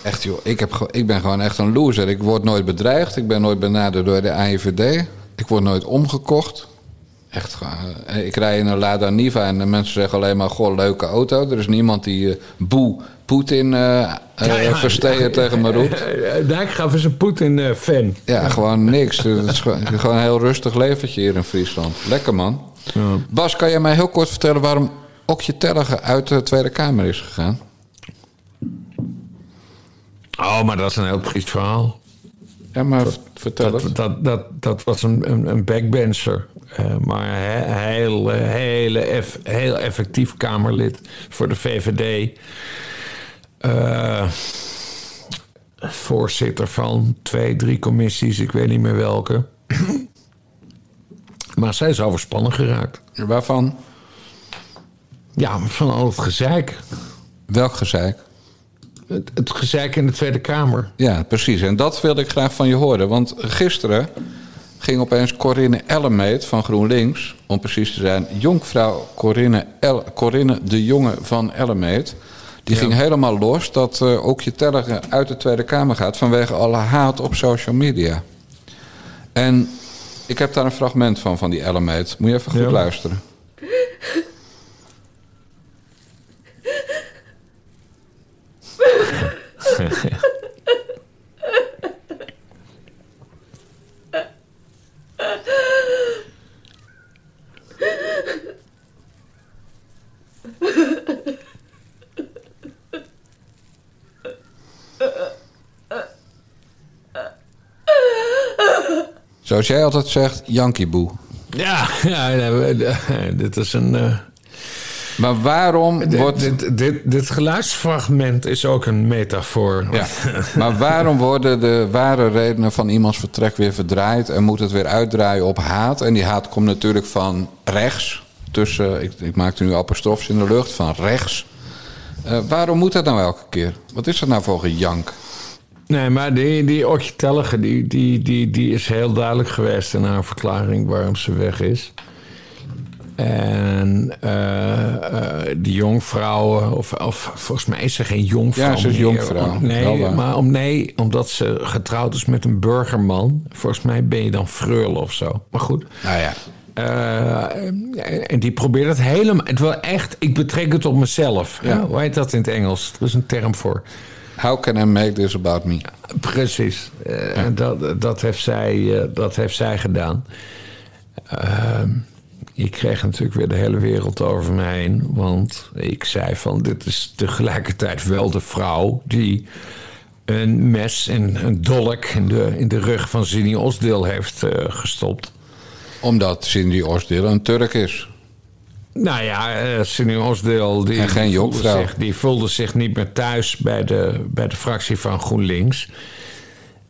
Echt joh, ik, heb, ik ben gewoon echt een loser. Ik word nooit bedreigd. Ik ben nooit benaderd door de AIVD. Ik word nooit omgekocht. Echt gewoon. eh, Ik rij in een Lada Niva en de mensen zeggen alleen maar... Goh, leuke auto. Er is niemand die eh, boe Poetin versteeën tegen me roept. Dijkgraaf is een Poetin-fan. Ja, gewoon niks. Het is gewoon, gewoon een heel rustig leventje hier in Friesland. Lekker man. Bas, kan jij mij heel kort vertellen waarom Okje Tellige uit de Tweede Kamer is gegaan? Oh, maar dat is een heel triest verhaal. Ja, maar vertel Dat, het. dat, dat, dat was een, een, een backbencher. Eh, maar he- heel, hele eff- heel effectief Kamerlid voor de VVD. Eh, voorzitter van twee, drie commissies, ik weet niet meer welke. maar zij is overspannen geraakt. Waarvan? Ja, van al het gezeik. Welk gezeik? Het, het gezeik in de Tweede Kamer. Ja, precies. En dat wilde ik graag van je horen. Want gisteren ging opeens Corinne Ellemeet van GroenLinks... om precies te zijn, jonkvrouw Corinne, El, Corinne de Jonge van Ellemeet... die ging helemaal los dat eh ook je Tellige uit de Tweede Kamer gaat... vanwege alle haat op social media. En ik heb daar een fragment van, van die Ellemeet. Moet je even goed Ja. luisteren. Zoals jij altijd zegt, Yankieboe. Ja, ja eh, dit is een... eh, Maar waarom wordt... dit, dit, dit geluidsfragment is ook een metafoor. Ja. Maar waarom worden de ware redenen van iemands vertrek weer verdraaid en moet het weer uitdraaien op haat? En die haat komt natuurlijk van rechts. Tussen, ik, ik maakte nu apostrofs in de lucht, van rechts. Eh, waarom moet dat nou elke keer? Wat is dat nou voor gejank? Nee, maar die, die Otje Tellige, die, die, die, die is heel duidelijk geweest in haar verklaring waarom ze weg is. En eh, eh, die jongvrouwen, of, of volgens mij is ze geen jongvrouw. Ja, ze is meer. jonkvrouw, Om- Nee, maar om, nee, omdat ze getrouwd is met een burgerman. Volgens mij ben je dan freul of zo. Maar goed. Nou ja, Eh, en die probeert het helemaal. Het wel echt, ik betrek het op mezelf. Ja. Hoe heet dat in het Engels? Er is een term voor. how can I make this about me? Precies. Dat, dat, heeft zij, dat heeft zij gedaan. Ik kreeg natuurlijk weer de hele wereld over me heen. Want ik zei van, dit is tegelijkertijd wel de vrouw... die een mes en een dolk in de, in de rug van Zini Osdeel heeft eh, gestopt. Omdat Cindy Osdeel een Turk is. Nou ja, eh Cindy Osdeel die, En geen voelde zich, die voelde zich niet meer thuis bij de, bij de fractie van GroenLinks.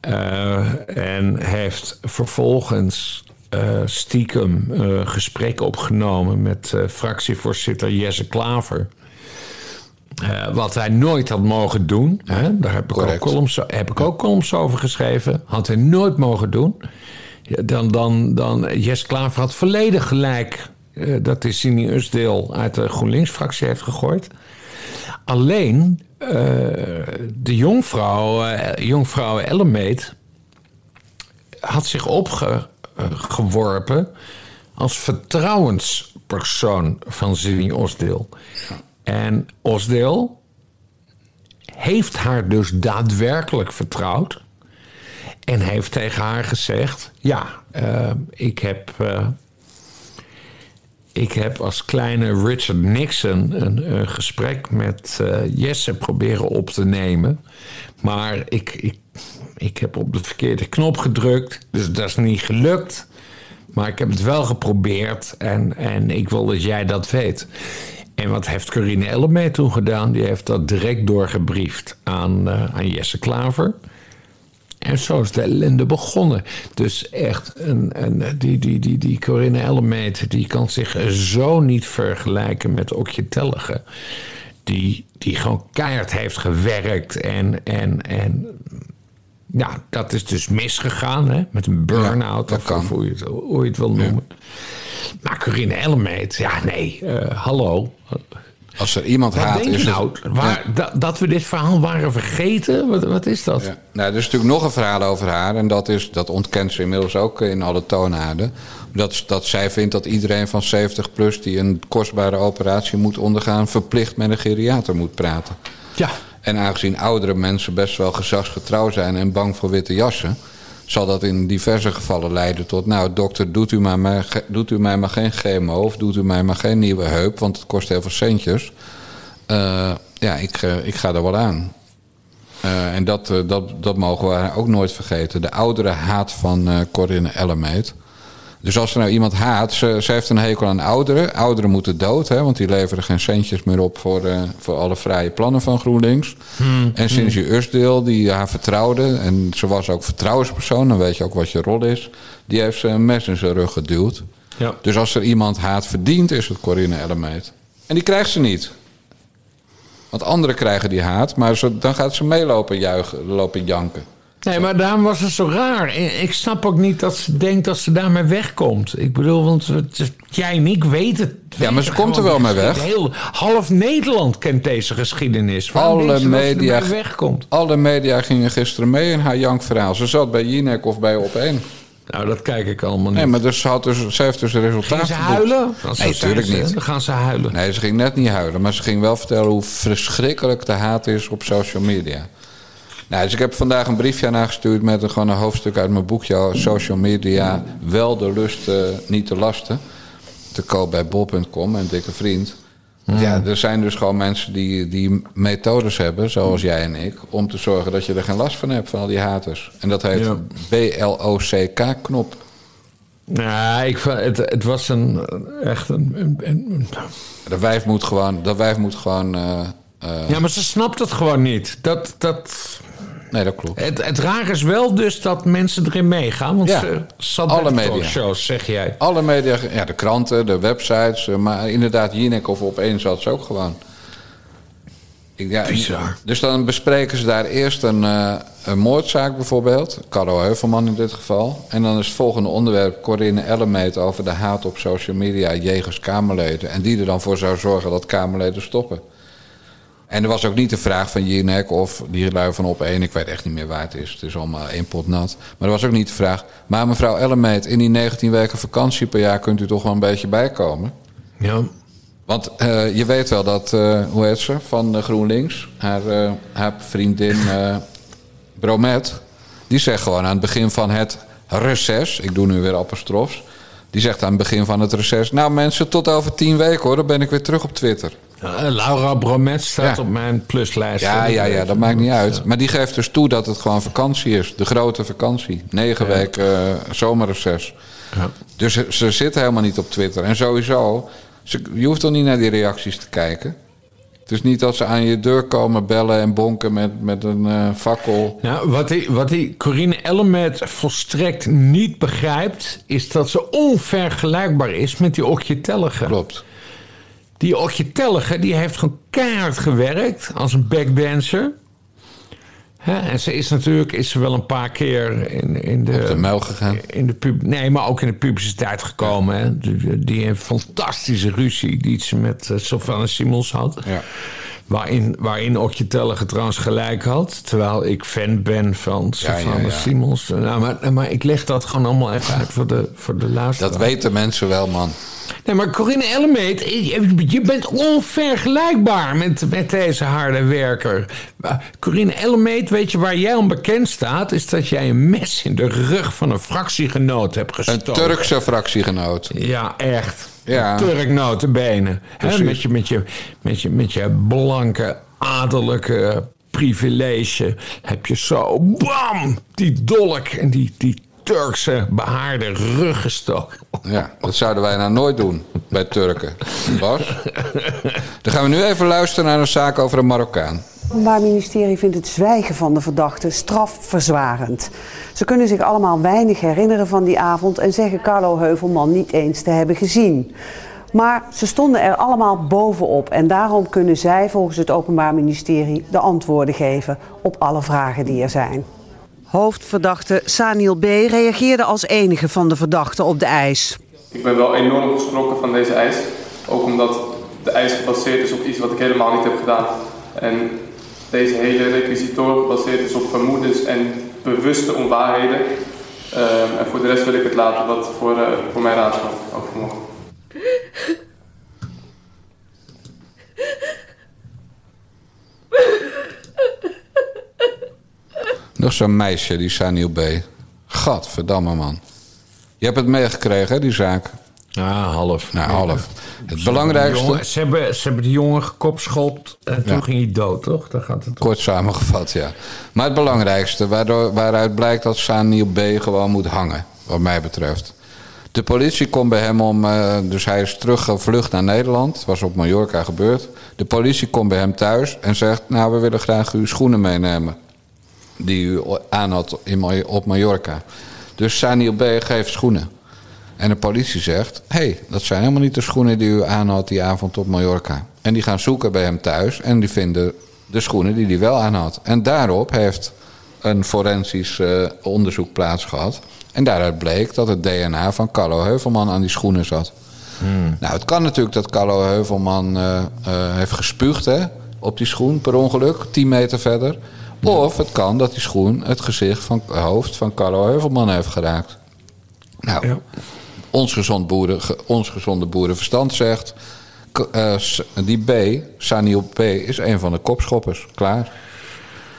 Eh, en heeft vervolgens eh, stiekem eh gesprekken opgenomen met eh, fractievoorzitter Jesse Klaver. Wat hij nooit had mogen doen. Hè? Daar heb ik, ook columns, heb ik ook columns over geschreven. Had hij nooit mogen doen. Ja, dan, dan, dan, Jes Klaver had volledig gelijk dat hij Sini Usdeel uit de GroenLinks-fractie heeft gegooid. Alleen de jongvrouw, jongvrouw Ellemeet had zich opgeworpen als vertrouwenspersoon van Sini Osdeel. En Osdeel heeft haar dus daadwerkelijk vertrouwd. En heeft tegen haar gezegd: Ja, eh, ik, heb, eh, ik heb als kleine Richard Nixon een, een gesprek met eh, Jesse proberen op te nemen. Maar ik, ik, ik heb op de verkeerde knop gedrukt, dus dat is niet gelukt. Maar ik heb het wel geprobeerd en, en ik wil dat jij dat weet. En wat heeft Corine Ellemee toen gedaan? Die heeft dat direct doorgebriefd aan, eh, aan Jesse Klaver. En zo is de ellende begonnen. Dus echt, een, een, die, die, die, die Corinne Ellemeet... die kan zich zo niet vergelijken met Okje Tellige. Die, die gewoon keihard heeft gewerkt en... en, en ja, dat is dus misgegaan, hè? Met een burn-out, dat of, hoe, je het, hoe je het wil noemen. Maar Corinne Ellemeet, ja, nee, eh, hallo. Als er iemand Wat haat, denk is je het- nou? Waar, dat, dat we dit verhaal waren vergeten? Wat, wat is dat? Ja. Nou, er is natuurlijk nog een verhaal over haar. En dat, is, dat ontkent ze inmiddels ook in alle toonaarden. Dat, dat zij vindt dat iedereen van 70 plus die een kostbare operatie moet ondergaan... verplicht met een geriater moet praten. Ja. En aangezien oudere mensen best wel gezagsgetrouw zijn en bang voor witte jassen... zal dat in diverse gevallen leiden tot... nou, dokter, doet u, mij maar, doet u mij maar geen chemo of doet u mij maar geen nieuwe heup... want het kost heel veel centjes. Eh, ja, ik, eh, ik ga er wel aan. Eh, en dat, dat, dat mogen we ook nooit vergeten. De oudere haat van Corinne Ellemeet. Dus als er nou iemand haat, ze, ze heeft een hekel aan ouderen. Ouderen moeten dood, hè, want die leveren geen centjes meer op voor, eh, voor alle vrije plannen van GroenLinks. En sinds je Usdeel, die haar vertrouwde, en ze was ook vertrouwenspersoon, dan weet je ook wat je rol is, die heeft ze een mes in zijn rug geduwd. Ja. Dus als er iemand haat verdient, is het Corinne Ellemeet. En die krijgt ze niet. Want anderen krijgen die haat, maar ze, dan gaat ze meelopen juichen, lopen janken. Nee, maar daarom was het zo raar. Ik snap ook niet dat ze denkt dat ze daarmee wegkomt. Ik bedoel, want het- jij en ik weten het. Ja, maar ze komt er wel mee geschiedenis. Heel, half Nederland kent deze geschiedenis. Waarom Alle media- wegkomt? Alle media gingen gisteren mee in haar jankverhaal. Ze zat bij Jinek of bij Op1. Nou, dat kijk ik allemaal niet. Nee, maar dus, ze, had dus, ze heeft dus een resultaat Gaan ze huilen? Nee, zijn tuurlijk ze, niet. Dan gaan ze huilen. Nee, ze ging net niet huilen. Maar ze ging wel vertellen hoe verschrikkelijk de haat is op social media. Nou, dus ik heb vandaag een briefje aan haar gestuurd... met een, gewoon een hoofdstuk uit mijn boekje... Social Media, wel de lust, eh, niet de lasten. Te koop bij bol.com, een dikke vriend. Ja, er zijn dus gewoon mensen die, die methodes hebben, zoals jij en ik... om te zorgen dat je er geen last van hebt, van al die haters. En dat heet Ja. B-L-O-C-K-knop. Nou, ik, vond- het, het was een, echt een, een- een- Dat wijf moet gewoon... Dat wijf moet gewoon eh, eh, Ja, maar ze snapt het gewoon niet. Dat, dat, nee, dat klopt. het, het raar is wel dus dat mensen erin meegaan. Want Ja, ze alle media. talkshows, zeg jij. Alle media, ja, de kranten, de websites, eh, maar inderdaad, Jinek of op één zat ze ook gewoon. Ik, ja, Bizar. Dus dan bespreken ze daar eerst een, eh, een moordzaak bijvoorbeeld, Carlo Heuvelman in dit geval. En dan is het volgende onderwerp Corinne Ellemeet over de haat op social media jegens Kamerleden. En die er dan voor zou zorgen dat Kamerleden stoppen. En er was ook niet de vraag van Jinek of die lui van op één. Ik weet echt niet meer waar het is. Het is allemaal één pot nat. Maar er was ook niet de vraag. Maar mevrouw Ellemeet, in die 19 weken vakantie per jaar kunt u toch wel een beetje bijkomen? Ja. Want eh, je weet wel dat, eh, hoe heet ze, van GroenLinks, haar, eh, haar vriendin Bromet, die zegt gewoon aan het begin van het reces, ik doe nu weer apostrofs, die zegt aan het begin van het reces, nou mensen, tot over tien weken hoor, dan ben ik weer terug op Twitter. Uh, Laura Bromet staat Ja. op mijn pluslijst. Ja, ja, ja, dat maakt niet uit. Maar die geeft dus toe dat het gewoon vakantie is, de grote vakantie. Negen weken eh, zomerreces. Ja. Dus ze, ze zitten helemaal niet op Twitter. En sowieso, ze, je hoeft toch niet naar die reacties te kijken. Het is niet dat ze aan je deur komen bellen en bonken met, met een eh, fakkel. Nou, wat die, wat die Corinne Ellemet volstrekt niet begrijpt... is dat ze onvergelijkbaar is met die Okje Tellige. Klopt. Die Tellige die heeft gewoon keihard gewerkt als een backdancer. En ze is natuurlijk is ze wel een paar keer in, in de... Op de muil gegaan. In de pub, nee, maar ook in de publiciteit gekomen. Die, die een fantastische ruzie die ze met uh, Sylvana Simons had. Ja. Waarin, waarin Okje Tellige trouwens gelijk had. Terwijl ik fan ben van Sylvana ja. Simons. Nou, maar, maar ik leg dat gewoon allemaal even uit voor de, voor de luisteraar. Dat weten mensen wel, man. Nee, maar Corinne Ellemeet, je- bent onvergelijkbaar met, met deze harde werker. Maar Corinne Ellemeet, weet je waar jij om bekend staat? Is dat jij een mes in de rug van een fractiegenoot hebt Een gestoken. Turkse fractiegenoot. Ja, echt. Ja. Turk notenbenen. Hè, Precies. met, je, met, je, met, je, met je blanke, adellijke privilege heb je zo, bam, die dolk en die, die Turkse behaarde rug gestoken. Ja, dat zouden wij nou nooit doen bij Turken. Bas? Dan gaan we nu even luisteren naar een zaak over een Marokkaan. Het Openbaar Ministerie vindt het zwijgen van de verdachte strafverzwarend. Ze kunnen zich allemaal weinig herinneren van die avond en zeggen Carlo Heuvelman niet eens te hebben gezien. Maar ze stonden er allemaal bovenop en daarom kunnen zij volgens het Openbaar Ministerie de antwoorden geven op alle vragen die er zijn. Hoofdverdachte Saniel B. reageerde als enige van de verdachten op de eis. Ik ben wel enorm geschrokken van deze eis. Ook omdat de eis gebaseerd is op iets wat ik helemaal niet heb gedaan. En deze hele requisitoren gebaseerd is op vermoedens en bewuste onwaarheden. Ehm, en voor de rest wil ik het laten wat voor, uh, voor mijn raadsman overmorgen. Nog zo'n meisje, die Saniel B. Gadverdamme, man. Je hebt het meegekregen, hè, die zaak? Ja, half. Nou, half. Het Ze belangrijkste, hebben jongen- Ze hebben, ze hebben die jongen gekopschopt en toen Ja. ging hij dood, toch? Daar gaat het om. kort samengevat, ja. Maar het belangrijkste, waardoor, waaruit blijkt dat Saniel B. gewoon moet hangen, wat mij betreft. De politie komt bij hem om, eh, dus hij is teruggevlucht naar Nederland. Het was op Mallorca gebeurd. De politie komt bij hem thuis en zegt, nou, we willen graag uw schoenen meenemen. Die u aan had in, op Mallorca. Dus Saniel B. geeft schoenen. En de politie zegt: hé, hey, dat zijn helemaal niet de schoenen die u aan had die avond op Mallorca. En die gaan zoeken bij hem thuis en die vinden de schoenen die hij wel aan had. En daarop heeft een forensisch eh, onderzoek plaatsgehad. En daaruit bleek dat het DNA van Carlo Heuvelman aan die schoenen zat. Nou, het kan natuurlijk dat Carlo Heuvelman eh, eh, heeft gespuugd hè, op die schoen per ongeluk, 10 meter verder. Of het kan dat die schoen het gezicht van het hoofd van Carlo Heuvelman heeft geraakt. Nou, Ja. ons, gezond boeren, ons gezonde boerenverstand zegt... eh, die B, Saniel B, is een van de kopschoppers. Klaar.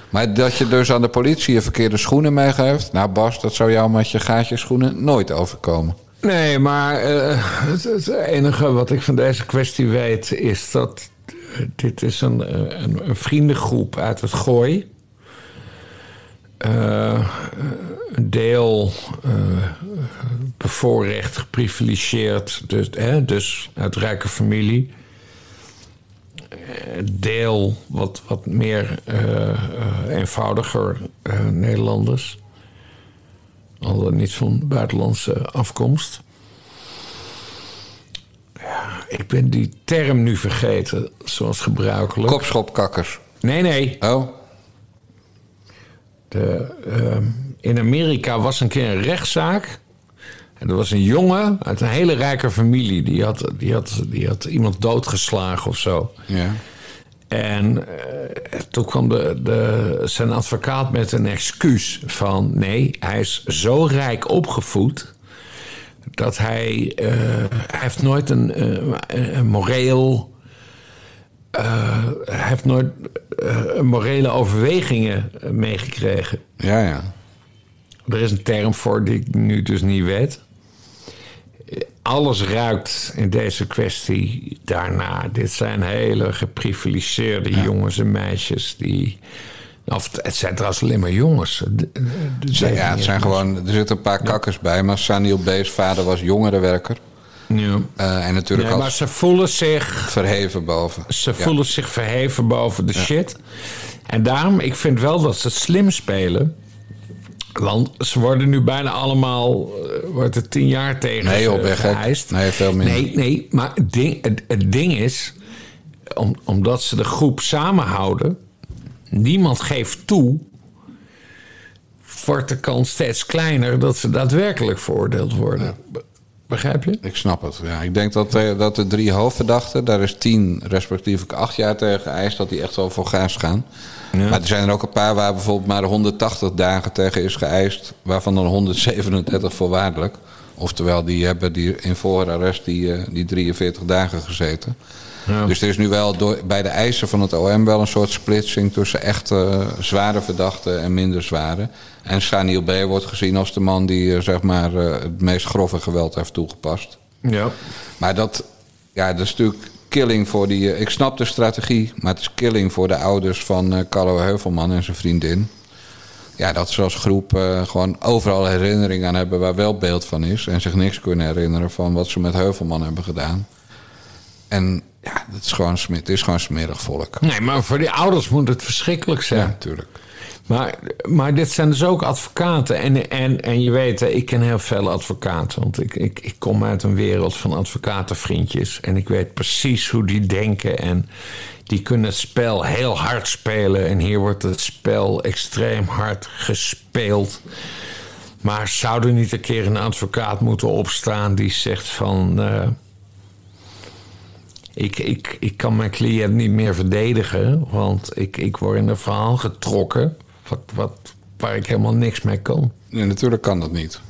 Maar dat je dus aan de politie je verkeerde schoenen meegeeft... nou Bas, dat zou jou met je gaatjeschoenen nooit overkomen. Nee, maar eh, het, het enige wat ik van deze kwestie weet is dat eh, dit is een, een, een vriendengroep uit het Gooi. Eh, een deel eh, bevoorrecht, geprivilegeerd, dus, hè, dus uit rijke familie. Eh, Deel wat, wat meer eenvoudiger Nederlanders. Al dan niet van buitenlandse afkomst. Ja, ik ben die term nu vergeten, zoals gebruikelijk. Kopschopkakkers. Nee, nee. Oh, De, ehm, in Amerika was een keer een rechtszaak. En er was een jongen uit een hele rijke familie. Die had, die had, die had iemand doodgeslagen of zo. ja. En eh, toen kwam de, de, zijn advocaat met een excuus van... nee, hij is zo rijk opgevoed... dat hij, eh, hij heeft nooit een, eh, een moreel... hij heeft nooit eh, morele overwegingen eh, meegekregen. Ja, ja. Er is een term voor die ik nu dus niet weet. Alles ruikt in deze kwestie daarna. Dit zijn hele geprivilegeerde jongens en meisjes die. Of het zijn trouwens alleen maar jongens. De- de- de- Ja, ja, het zijn gewoon, er zitten een paar kakkers bij. Maar Saniel B.'s vader was jongerenwerker. Ja. Eh, en natuurlijk Ja, maar ze voelen zich verheven boven. Ze Ja. voelen zich verheven boven de shit. En daarom, ik vind wel dat ze het slim spelen. Want ze worden nu bijna allemaal, eh, wordt er tien jaar tegen Nee. Nee, veel minder. Nee, nee, maar het ding, het, het ding is, om, omdat ze de groep samenhouden, niemand geeft toe, wordt de kans steeds kleiner dat ze daadwerkelijk veroordeeld worden. Be- Begrijp je? Ik snap het. Ja, ik denk dat, eh, dat de drie hoofdverdachten, daar is tien respectievelijk acht jaar tegen geëist, dat die echt wel voor gas gaan. Maar er zijn er ook een paar waar bijvoorbeeld maar 180 dagen tegen is geëist, waarvan dan 137 voorwaardelijk. Oftewel, die hebben die in voorarrest die, eh, die 43 dagen gezeten. Dus er is nu wel door, bij de eisen van het OM wel een soort splitsing tussen echt eh, zware verdachten en minder zware. En Saniel B. wordt gezien als de man die eh, zeg maar, eh, het meest grove geweld heeft toegepast. Ja. Maar dat, ja, dat is natuurlijk killing voor die. ik snap de strategie, maar het is killing voor de ouders van Carlo Heuvelman en zijn vriendin. Ja, dat ze als groep gewoon overal herinnering aan hebben waar wel beeld van is. En zich niks kunnen herinneren van wat ze met Heuvelman hebben gedaan. En ja, het is gewoon, het is gewoon smerig volk. Nee, maar voor die ouders moet het verschrikkelijk zijn. Ja, natuurlijk. Maar, maar dit zijn dus ook advocaten. En, en, en je weet, ik ken heel veel advocaten. Want ik, ik, ik kom uit een wereld van advocatenvriendjes. En ik weet precies hoe die denken. En die kunnen het spel heel hard spelen. En hier wordt het spel extreem hard gespeeld. Maar zou er niet een keer een advocaat moeten opstaan die zegt van... eh, ik, ik, ik kan mijn cliënt niet meer verdedigen, want ik, ik word in een verhaal getrokken wat, wat, waar ik helemaal niks mee kan. Nee, natuurlijk kan dat niet.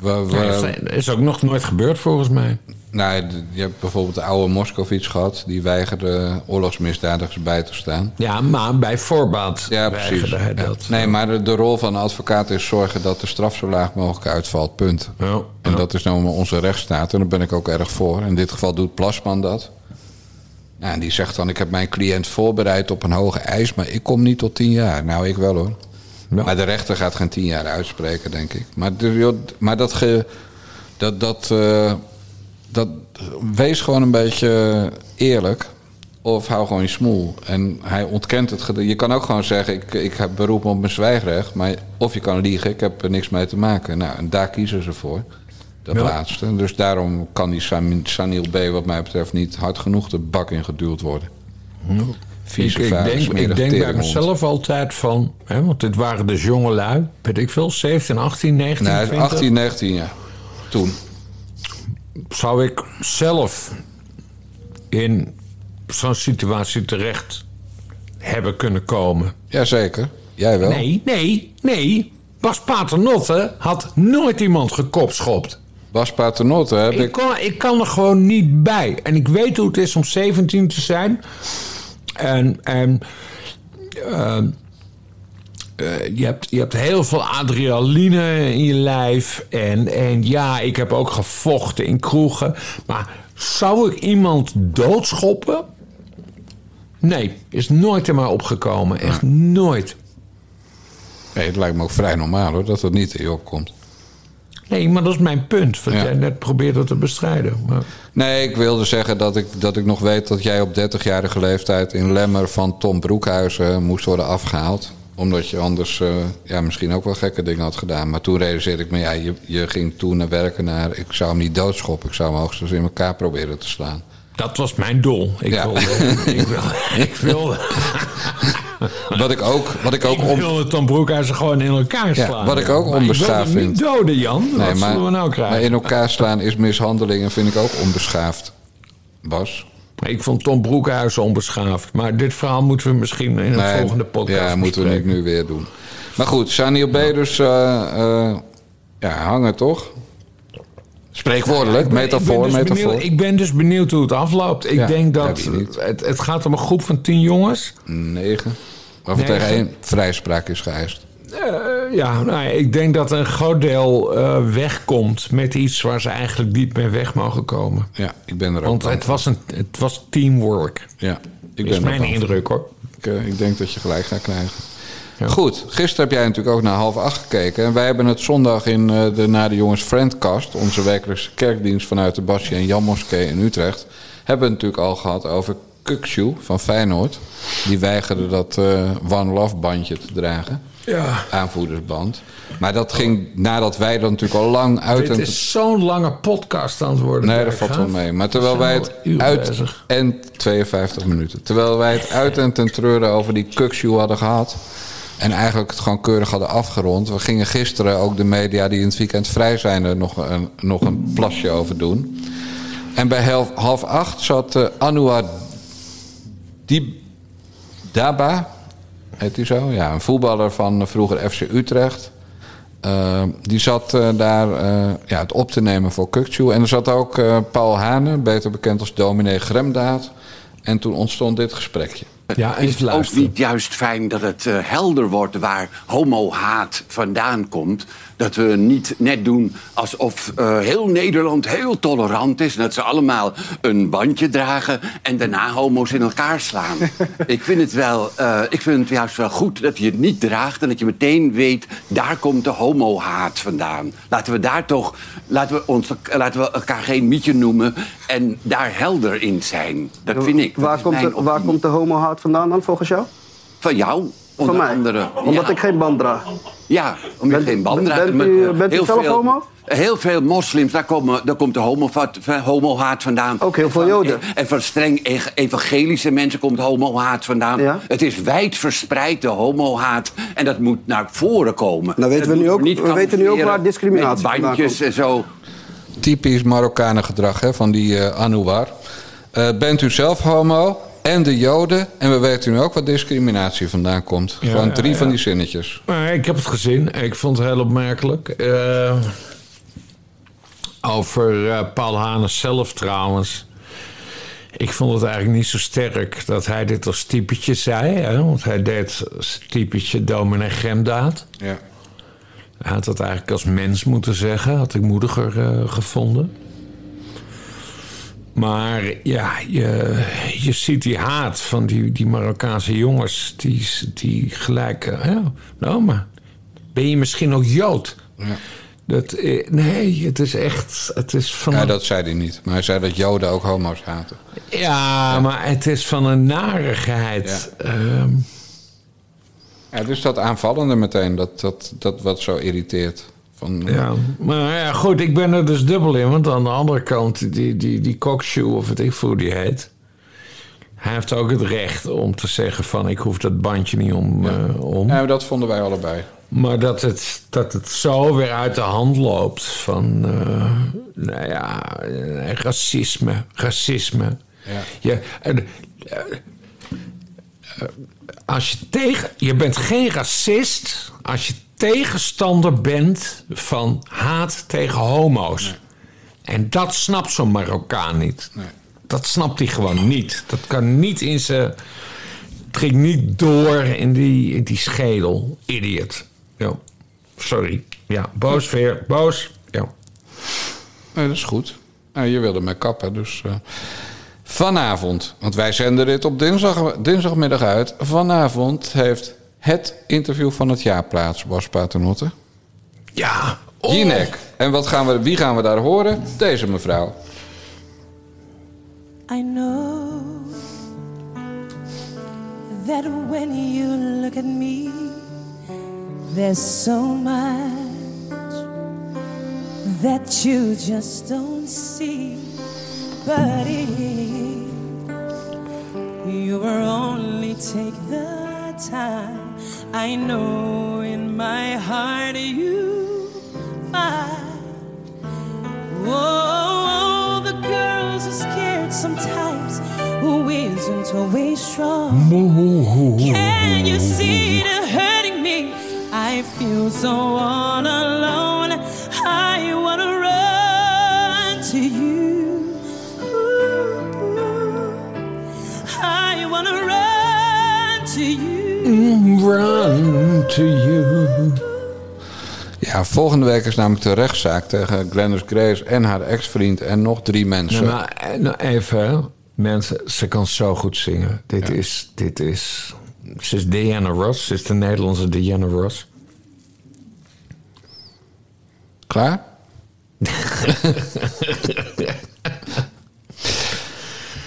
We, we- Dat is ook nog nooit gebeurd volgens mij. Nou, je hebt bijvoorbeeld de oude Moskovits gehad. Die weigerde oorlogsmisdadigers bij te staan. Ja, maar bij voorbaat Ja, precies. hij Ja. dat. Nee, maar de, de rol van een advocaat is zorgen dat de straf zo laag mogelijk uitvalt. Punt. Ja, En dat is nou onze rechtsstaat. En daar ben ik ook erg voor. In dit geval doet Plasman dat. Nou, en die zegt dan: Ik heb mijn cliënt voorbereid op een hoge eis, maar ik kom niet tot tien jaar. Nou, ik wel hoor. Ja. Maar de rechter gaat geen tien jaar uitspreken, denk ik. Maar, de- maar dat, ge, dat, dat, eh, dat. Wees gewoon een beetje eerlijk. Of hou gewoon je smoel. En hij ontkent het. Je kan ook gewoon zeggen: ik, ik heb beroep op mijn zwijgrecht. Maar, of je kan liegen: ik heb er niks mee te maken. Nou, en daar kiezen ze voor. Dat Ja. laatste. Dus daarom kan die Sam- Sanil B. wat mij betreft niet hard genoeg de bak ingeduwd worden. Ik, Vieze, ik vuile, denk, ik denk bij mezelf altijd van... Hè, want dit waren dus jonge lui, weet ik veel, 17, 18, 19, Nee, 20. 18, 19 jaar. Toen. Zou ik zelf in zo'n situatie terecht hebben kunnen komen? Jazeker. Jij wel. Nee, nee, nee. Bas Paternotte had nooit iemand gekopschopt. Bas Paternotte heb Ik, ik... kon, ik kan er gewoon niet bij. En ik weet hoe het is om 17 te zijn. En, en ehm, eh, je, hebt, je hebt heel veel adrenaline in je lijf. En, en ja, ik heb ook gevochten in kroegen. Maar zou ik iemand doodschoppen? Nee, is nooit in mij opgekomen. Echt nooit. Nee, het lijkt me ook vrij normaal hoor, dat dat niet in je opkomt. Nee, maar dat is mijn punt. Ja. jij net probeerde te bestrijden. Maar... Nee, ik wilde zeggen dat ik, dat ik nog weet dat jij op 30-jarige leeftijd in Lemmer van Tom Broekhuizen moest worden afgehaald. Omdat je anders eh, ja, misschien ook wel gekke dingen had gedaan. Maar toen realiseerde ik me, ja, je, je ging toen naar werken naar... Ik zou hem niet doodschoppen, ik zou hem hoogstens in elkaar proberen te slaan. Dat was mijn doel. Ik Ja. wilde, ik wilde, ik wilde, Wat ik ook, wat ik ook ik om... wilde Tom Broekhuizen gewoon in elkaar Ja, slaan. wat ik ook onbeschaafd vind. niet doden, Jan. wat zullen we nou krijgen? maar in elkaar slaan is mishandeling en vind ik ook onbeschaafd. Bas? Ik vond Tom Broekhuizen onbeschaafd. Maar dit verhaal moeten we misschien in een Nee, volgende podcast Ja, moeten we niet nu weer doen. Maar goed, Sanil B. dus eh, eh, ja, hangen toch? Spreekwoordelijk, metafoor, ik ben, dus metafoor. benieuwd, ik ben dus benieuwd hoe het afloopt. Ik Ja, denk dat het, het gaat om een groep van tien jongens. Negen. Waarvan tegen één vrijspraak is geëist. Eh, ja, nou, ik denk dat een groot deel eh, wegkomt met iets waar ze eigenlijk niet mee weg mogen komen. Ja, ik ben er ook Want het was, een, het was teamwork. Ja, ik is ben mijn indruk hoor. Ik, eh, ik denk dat je gelijk gaat krijgen. Ja. Goed, gisteren heb jij natuurlijk ook naar half acht gekeken. En wij hebben het zondag in eh, de Na de Jongens Friendcast... onze wekelijkse kerkdienst vanuit de Basje en Jan Moskee in Utrecht... hebben we het natuurlijk al gehad over Kukshoe van Feyenoord. Die weigerde dat One Love bandje te dragen. Ja. Aanvoerdersband. Maar dat ging nadat wij dat natuurlijk al lang uit... Dit en is zo'n lange podcast aan het worden. Nee, dat valt wel mee. Maar terwijl wij het uit bezig. en 52 minuten. Terwijl wij het uit en ten treuren over die kukshoe hadden gehad. En eigenlijk het gewoon keurig hadden afgerond. We gingen gisteren ook de media die in het weekend vrij zijn er nog een, nog een plasje over doen. En bij half, half acht zat uh, Anouar Daba. Heet hij zo? Ja, een voetballer van vroeger FC Utrecht. Uh, die zat uh, daar uh, ja, het op te nemen voor Kukcu. En er zat ook uh, Paul Hane, beter bekend als dominee Gremdaad. En toen ontstond dit gesprekje. Ja, is het ook niet juist fijn dat het uh, helder wordt waar homohaat vandaan komt? Dat we niet net doen alsof eh, heel Nederland heel tolerant is... en dat ze allemaal een bandje dragen en daarna homo's in elkaar slaan. ik, vind het wel, eh, ik vind het juist wel goed dat je het niet draagt... en dat je meteen weet, daar komt de homohaat vandaan. Laten we daar toch, laten we, ons, laten we elkaar geen mietje noemen... en daar helder in zijn. Dat vind ik. Dat Waar, komt de, waar komt de homohaat vandaan dan, volgens jou? Van jou, onder Van mij? andere. Omdat Ja. ik geen band draag. Ja, omdat je Bent- geen band draagt. bent Met, u- eh, bent u heel zelf veel- homo? Heel veel moslims, daar, komen, daar komt de homohaat homohaat vandaan. Ook heel veel Joden. En van streng evangelische mensen komt homohaat vandaan. Ja. Het is wijd verspreid, de homohaat. En dat moet naar voren komen. Nou weten we nu ook- niet we weten nu ook waar discriminatie vandaan bandjes en zo. Typisch Marokkanen gedrag hè, van die eh Anouar. Eh, bent u zelf homo en de Joden? En we weten nu ook waar discriminatie vandaan komt. Ja, Gewoon drie ja. van die zinnetjes. Maar ik heb het gezien. Ik vond het heel opmerkelijk. Eh, over eh, Paul Hanes zelf trouwens. Ik vond het eigenlijk niet zo sterk dat hij dit als typetje zei. Hè? Want hij deed als typetje dominee Gemdaad. Ja. Hij had dat eigenlijk als mens moeten zeggen. Had ik moediger eh, gevonden. Maar ja, je, je ziet die haat van die, die Marokkaanse jongens. Die, die gelijk... eh, ja, nou, maar ben je misschien ook Jood? Ja. Dat, eh, nee, het is echt... Het is van ja, dat zei hij niet. Maar hij zei dat Joden ook homo's haten. ja, maar het is van een narigheid. Ehm, Ja, dus dat aanvallende meteen, dat, dat, dat wat zo irriteert. Van, Ja, maar ja, goed, ik ben er dus dubbel in. Want aan de andere kant, die, die, die cockshoe, of wat ik voor die heet... Hij heeft ook het recht om te zeggen van... ik hoef dat bandje niet om. eh, om. Ja, dat vonden wij allebei. Maar dat het, dat het zo weer uit de hand loopt van... eh, nou ja, eh, racisme, racisme. Ja. Je, eh, eh, eh, als je tegen... Je bent geen racist als je tegenstander bent van haat tegen homo's. En dat snapt zo'n Marokkaan niet. Nee. Dat snapt hij gewoon niet. Dat kan niet in zijn... Het ging niet door in die, in die schedel. Idiot. Ja. Sorry. Ja, boos weer. Boos. Ja. Nee, dat is goed. Nou, je wilde mij kappen, dus... eh, vanavond, want wij zenden dit op dinsdag, dinsdagmiddag uit. Vanavond heeft het interview van het jaar plaats, Bas Paternotte. Ja. Oh. Jinek. En wat gaan we, wie gaan we daar horen? Deze mevrouw. I know that when you look at me, there's so much that you just don't see. But if you will only take the time, I know in my heart you find. Oh, the girls are scared sometimes. Who isn't always strong? Can you see the hurting me? I feel so all alone. I wanna run to you. Run to you. Ja, volgende week is namelijk de rechtszaak tegen Glennis Grace en haar ex-vriend en nog drie mensen. Nou, nou, eh, nou, even, mensen, ze kan zo goed zingen. Dit is, dit is, ze is Diana Ross, ze is de Nederlandse Diana Ross. Klaar?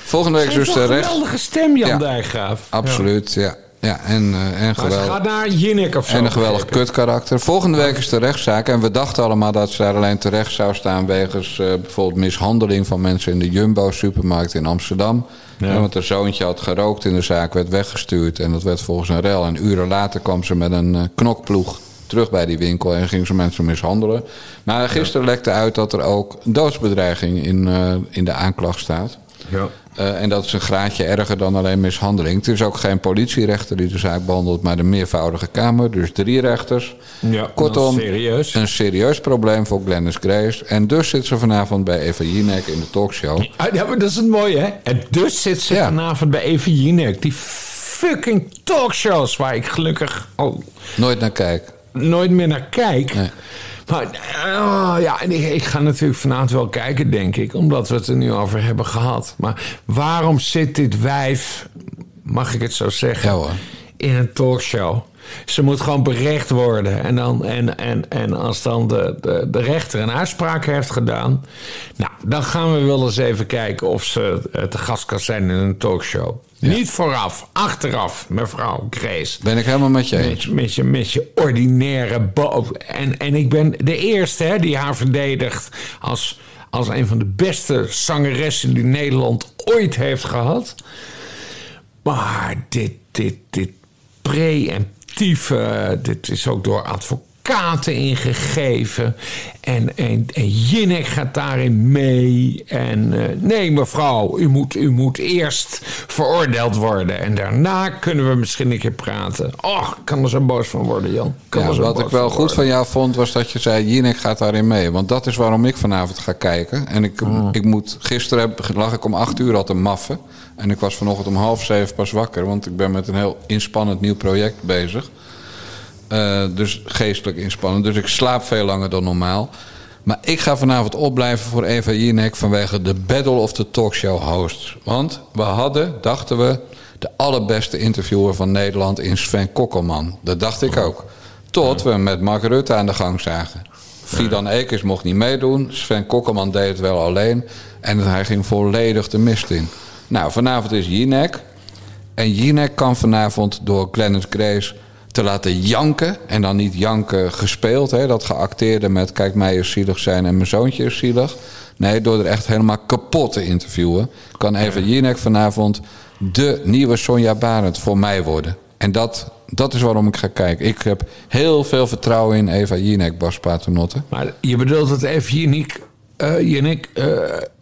Volgende week dus de een geweldige stem, Jan Ja. Absoluut. Absoluut, ja. Ja, en, eh, en Maar ze geweldig. gaat naar Jinnik of zo. En een geweldig kutkarakter. Volgende week is de rechtszaak. En we dachten allemaal dat ze daar alleen terecht zou staan... wegens eh, bijvoorbeeld mishandeling van mensen in de Jumbo-supermarkt in Amsterdam. Ja. Ja, want haar zoontje had gerookt in de zaak, werd weggestuurd. En dat werd volgens een rel. En uren later kwam ze met een eh, knokploeg terug bij die winkel... en ging ze mensen mishandelen. Maar gisteren lekte uit dat er ook doodsbedreiging in, in de aanklacht staat. Ja. Eh, en dat is een graadje erger dan alleen mishandeling. Het is ook geen politierechter die de zaak behandelt, maar de meervoudige kamer. Dus drie rechters. Ja, Kortom, serieus. een serieus probleem voor Glennis Grace. En dus zit ze vanavond bij Eva Jinek in de talkshow. Ja, maar dat is het mooie, hè? En dus zit ze Ja. vanavond bij Eva Jinek. Die fucking talkshows waar ik gelukkig al Nooit naar kijk. nooit meer naar kijk. Nee. Maar oh, ja, en ik, ik ga natuurlijk vanavond wel kijken, denk ik. Omdat we het er nu over hebben gehad. Maar waarom zit dit wijf, mag ik het zo zeggen, Ja, hoor. in een talkshow? Ze moet gewoon berecht worden. En, dan, en, en, en als dan de, de, de rechter een uitspraak heeft gedaan... Nou, dan gaan we wel eens even kijken of ze eh, te gast kan zijn in een talkshow. Niet vooraf, achteraf, mevrouw Grace. Ben ik helemaal met je eens. Met, met, je, met je ordinaire bo En, en ik ben de eerste hè, die haar verdedigt als, als een van de beste zangeressen die Nederland ooit heeft gehad. Maar dit, dit, dit preemptieve, dit is ook door advocaten ingegeven. En, en, en Jinnek gaat daarin mee. En eh, nee, mevrouw, u moet, u moet eerst veroordeeld worden. En daarna kunnen we misschien een keer praten. Och, ik kan er zo boos van worden, Jan. Kan Ja, wat ik wel goed van jou vond, was dat je zei: Jinek gaat daarin mee. Want dat is waarom ik vanavond ga kijken. En ik, Mm. ik moet, gisteren heb- lag ik om acht uur al te maffen. En ik was vanochtend om half zeven pas wakker. Want ik ben met een heel inspannend nieuw project bezig. Eh, dus geestelijk inspannend. Dus ik slaap veel langer dan normaal. Maar ik ga vanavond opblijven voor Eva Jinek vanwege de Battle of the Talkshow hosts. Want we hadden, dachten we, de allerbeste interviewer van Nederland in Sven Kokkelman. Dat dacht ik ook. Tot we met Mark Rutte aan de gang zagen. Fidan Ekers mocht niet meedoen. Sven Kokkelman deed het wel alleen. En hij ging volledig de mist in. Nou, vanavond is Jinek. En Jinek kan vanavond door Glennis Grace te laten janken. En dan niet janken gespeeld, hè, dat geacteerde met kijk mij is zielig zijn en mijn zoontje is zielig. Nee, door er echt helemaal kapot te interviewen. Kan Eva Jinek vanavond de nieuwe Sonja Barend voor mij worden. En dat, dat is waarom ik ga kijken. Ik heb heel veel vertrouwen in Eva Jinek, Bas Paternotte. Maar je bedoelt het even Jinek, eh Jinek eh,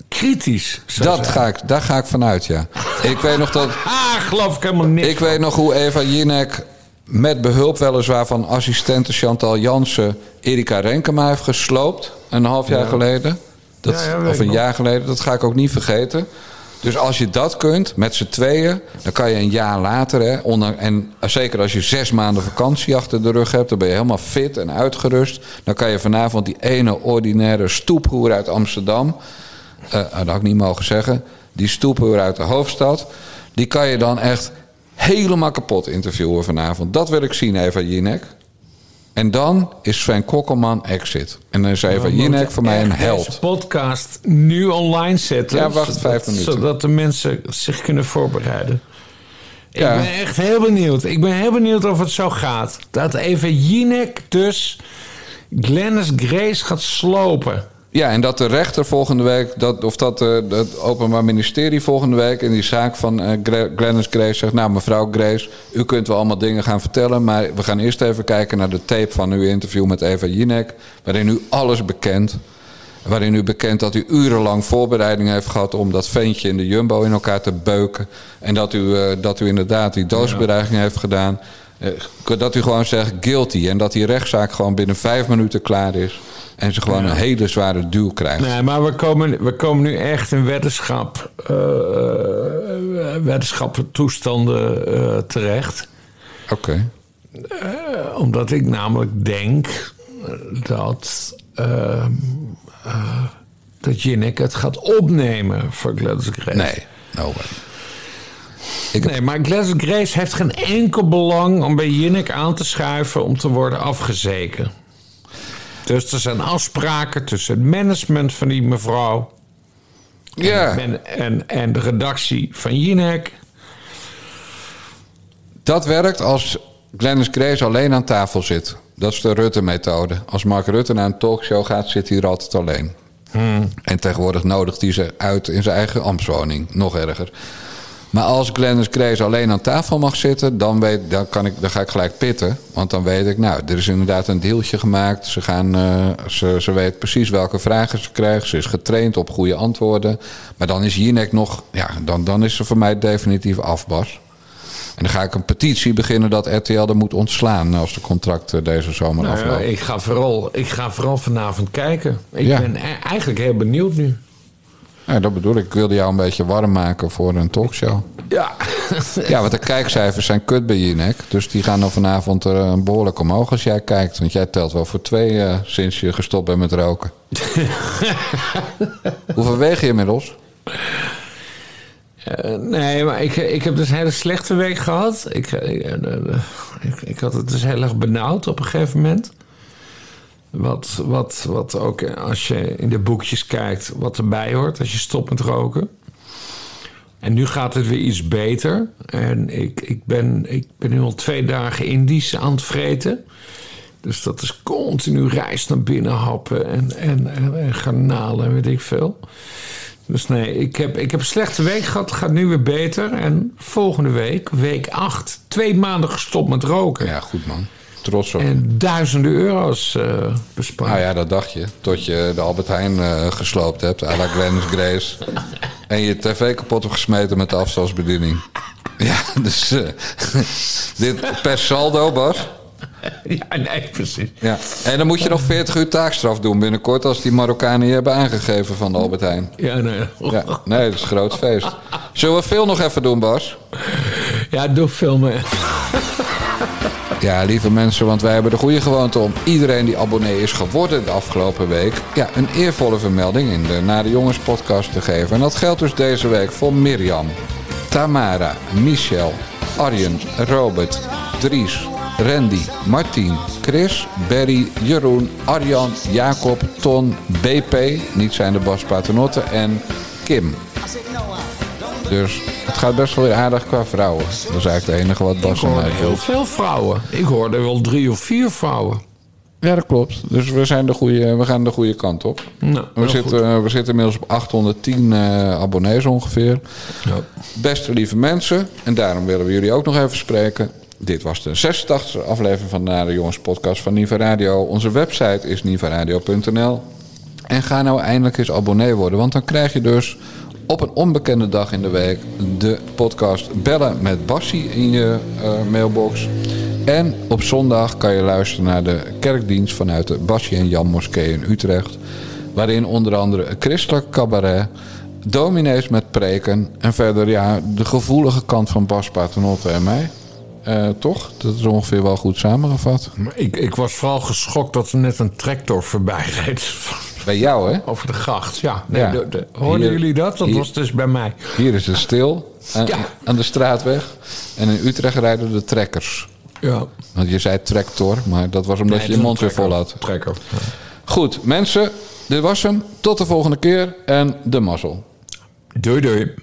kritisch Dat zijn. ga ik, daar ga ik vanuit, ja. Ik weet nog dat... Ah, geloof ik helemaal niks Ik weet nog hoe Eva Jinek met behulp weliswaar van assistente Chantal Jansen... Erika Renkema heeft gesloopt een half jaar geleden. Dat, Ja, ja, weet of een nog. jaar geleden, dat ga ik ook niet vergeten. Dus als je dat kunt, met z'n tweeën... dan kan je een jaar later, hè, onder, en zeker als je zes maanden vakantie achter de rug hebt... dan ben je helemaal fit en uitgerust. Dan kan je vanavond die ene ordinaire stoephoer uit Amsterdam... eh, dat had ik niet mogen zeggen... die stoephoer uit de hoofdstad... die kan je dan echt helemaal kapot interviewen vanavond. Dat wil ik zien, Eva Jinek. En dan is Sven Kokkelman exit. En dan is Eva Jinek voor mij een held. Deze podcast nu online zetten. Ja, wacht zodat- vijf minuten. Zodat de mensen zich kunnen voorbereiden. Ja. Ik ben echt heel benieuwd. Ik ben heel benieuwd of het zo gaat. Dat even Jinek dus Glennis Grace gaat slopen. Ja, en dat de rechter volgende week, dat, of dat eh, het Openbaar Ministerie volgende week in die zaak van eh, Gra- Glennis Grace zegt: Nou, mevrouw Grace, u kunt wel allemaal dingen gaan vertellen, maar we gaan eerst even kijken naar de tape van uw interview met Eva Jinek, waarin u alles bekent. Waarin u bekent dat u urenlang voorbereiding heeft gehad om dat ventje in de jumbo in elkaar te beuken. En dat u, eh, dat u inderdaad die doodsbedreiging heeft gedaan. Eh, dat u gewoon zegt guilty. En dat die rechtszaak gewoon binnen vijf minuten klaar is. En ze gewoon een hele zware duw krijgt. Nee, maar we komen, we komen nu echt in weddenschap, eh weddenschap toestanden eh, terecht. Oké. Eh, omdat ik namelijk denk dat, eh, eh, dat Jinek het gaat opnemen voor Gladys Grace. Nee, no way. Nee, maar Gladys Grace heeft geen enkel belang om bij Jinek aan te schuiven om te worden afgezeken. Dus er zijn afspraken tussen het management van die mevrouw Ja, en, en, en de redactie van Jinek. dat werkt als Glennis Grace alleen aan tafel zit. Dat is de Rutte-methode. Als Mark Rutte naar een talkshow gaat, zit hij er altijd alleen. En tegenwoordig nodigt hij ze uit in zijn eigen ambtswoning. Nog erger. Maar als Glennis Grace alleen aan tafel mag zitten, dan, weet, dan, kan ik, dan ga ik gelijk pitten. Want dan weet ik, nou, er is inderdaad een deeltje gemaakt. Ze, gaan, eh, ze, ze weet precies welke vragen ze krijgt. Ze is getraind op goede antwoorden. Maar dan is Jinek nog, ja, dan, dan is ze voor mij definitief afbas. En dan ga ik een petitie beginnen dat RTL er moet ontslaan als de contracten deze zomer Nou aflopen. ik, ga vooral, ik ga vooral vanavond kijken. Ik Ja. ben e- eigenlijk heel benieuwd nu. Ja, dat bedoel ik. Ik wilde jou een beetje warm maken voor een talkshow. Ja. Ja, want de kijkcijfers zijn kut bij Jinek. Dus die gaan dan vanavond er eh, behoorlijk omhoog als jij kijkt. Want jij telt wel voor twee eh, sinds je gestopt bent met roken. Hoeveel weeg je inmiddels? Eh, nee, maar ik, ik heb dus een hele slechte week gehad. Ik, ik, eh, eh, ik, ik had het dus heel erg benauwd op een gegeven moment. Wat, wat, wat ook als je in de boekjes kijkt, wat erbij hoort als je stopt met roken. En nu gaat het weer iets beter. En ik, ik, ben, ik ben nu al twee dagen Indisch aan het vreten. Dus dat is continu rijst naar binnen happen en, en, en, en garnalen en weet ik veel. Dus nee, ik heb, ik heb een slechte week gehad. Gaat nu weer beter. En volgende week, week 8, twee maanden gestopt met roken. Ja, goed man. Trots op. En duizenden euro's eh bespaard. Nou ja, dat dacht je. Tot je de Albert Heijn eh, gesloopt hebt. à la Glennis Grace. en je tv kapot hebt gesmeten met de afstandsbediening. Ja, dus... eh, dit per saldo, Bas. Ja, nee, precies. Ja. En dan moet je nog 40 uur taakstraf doen binnenkort... als die Marokkanen je hebben aangegeven van de Albert Heijn. Ja, nee. Ja, nee, dat is een groot feest. Zullen we veel nog even doen, Bas? Ja, doe filmen. Ja, lieve mensen, want wij hebben de goede gewoonte om iedereen die abonnee is geworden de afgelopen week, ja, een eervolle vermelding in de Naar de Jongens podcast te geven. En dat geldt dus deze week voor Mirjam, Tamara, Michel, Arjen, Robert, Dries, Randy, Martien, Chris, Berry, Jeroen, Arjan, Jacob, Ton, BP, niet zijn de Bas Paternotte en Kim. Dus gaat best wel weer aardig qua vrouwen. Dat is eigenlijk het enige wat Bas hoorde mij heel veel vrouwen. Ik hoorde wel drie of vier vrouwen. Ja, dat klopt. Dus we, zijn de goede, we gaan de goede kant op. Nou, We zitten, we zitten inmiddels op 810 eh, abonnees ongeveer. Beste lieve mensen, en daarom willen we jullie ook nog even spreken. Dit was de 86e aflevering van de Nare Jongens podcast van Niva Radio. Onze website is nivaradio.nl. En ga nou eindelijk eens abonnee worden, want dan krijg je dus op een onbekende dag in de week de podcast Bellen met Bassie in je eh, mailbox. En op zondag kan je luisteren naar de kerkdienst vanuit de Bassie en Jan Moskee in Utrecht. Waarin onder andere christelijk cabaret, dominees met preken en verder ja, de gevoelige kant van Bas Paternotte en mij. Eh, toch? Dat is ongeveer wel goed samengevat. Maar ik, ik was vooral geschokt dat er net een tractor voorbij reed. Bij jou, hè? Over de gracht, ja. Nee, Ja. de- de- hoorden Hier- jullie dat? Dat hier- was dus bij mij. Hier is het stil aan, Ja. aan de straatweg. En in Utrecht rijden de trekkers. Ja. Want je zei tractor, maar dat was omdat Nee, je je mond weer vol had. Trekker. Goed, mensen, dit was hem. Tot de volgende keer en de mazzel. Doei doei.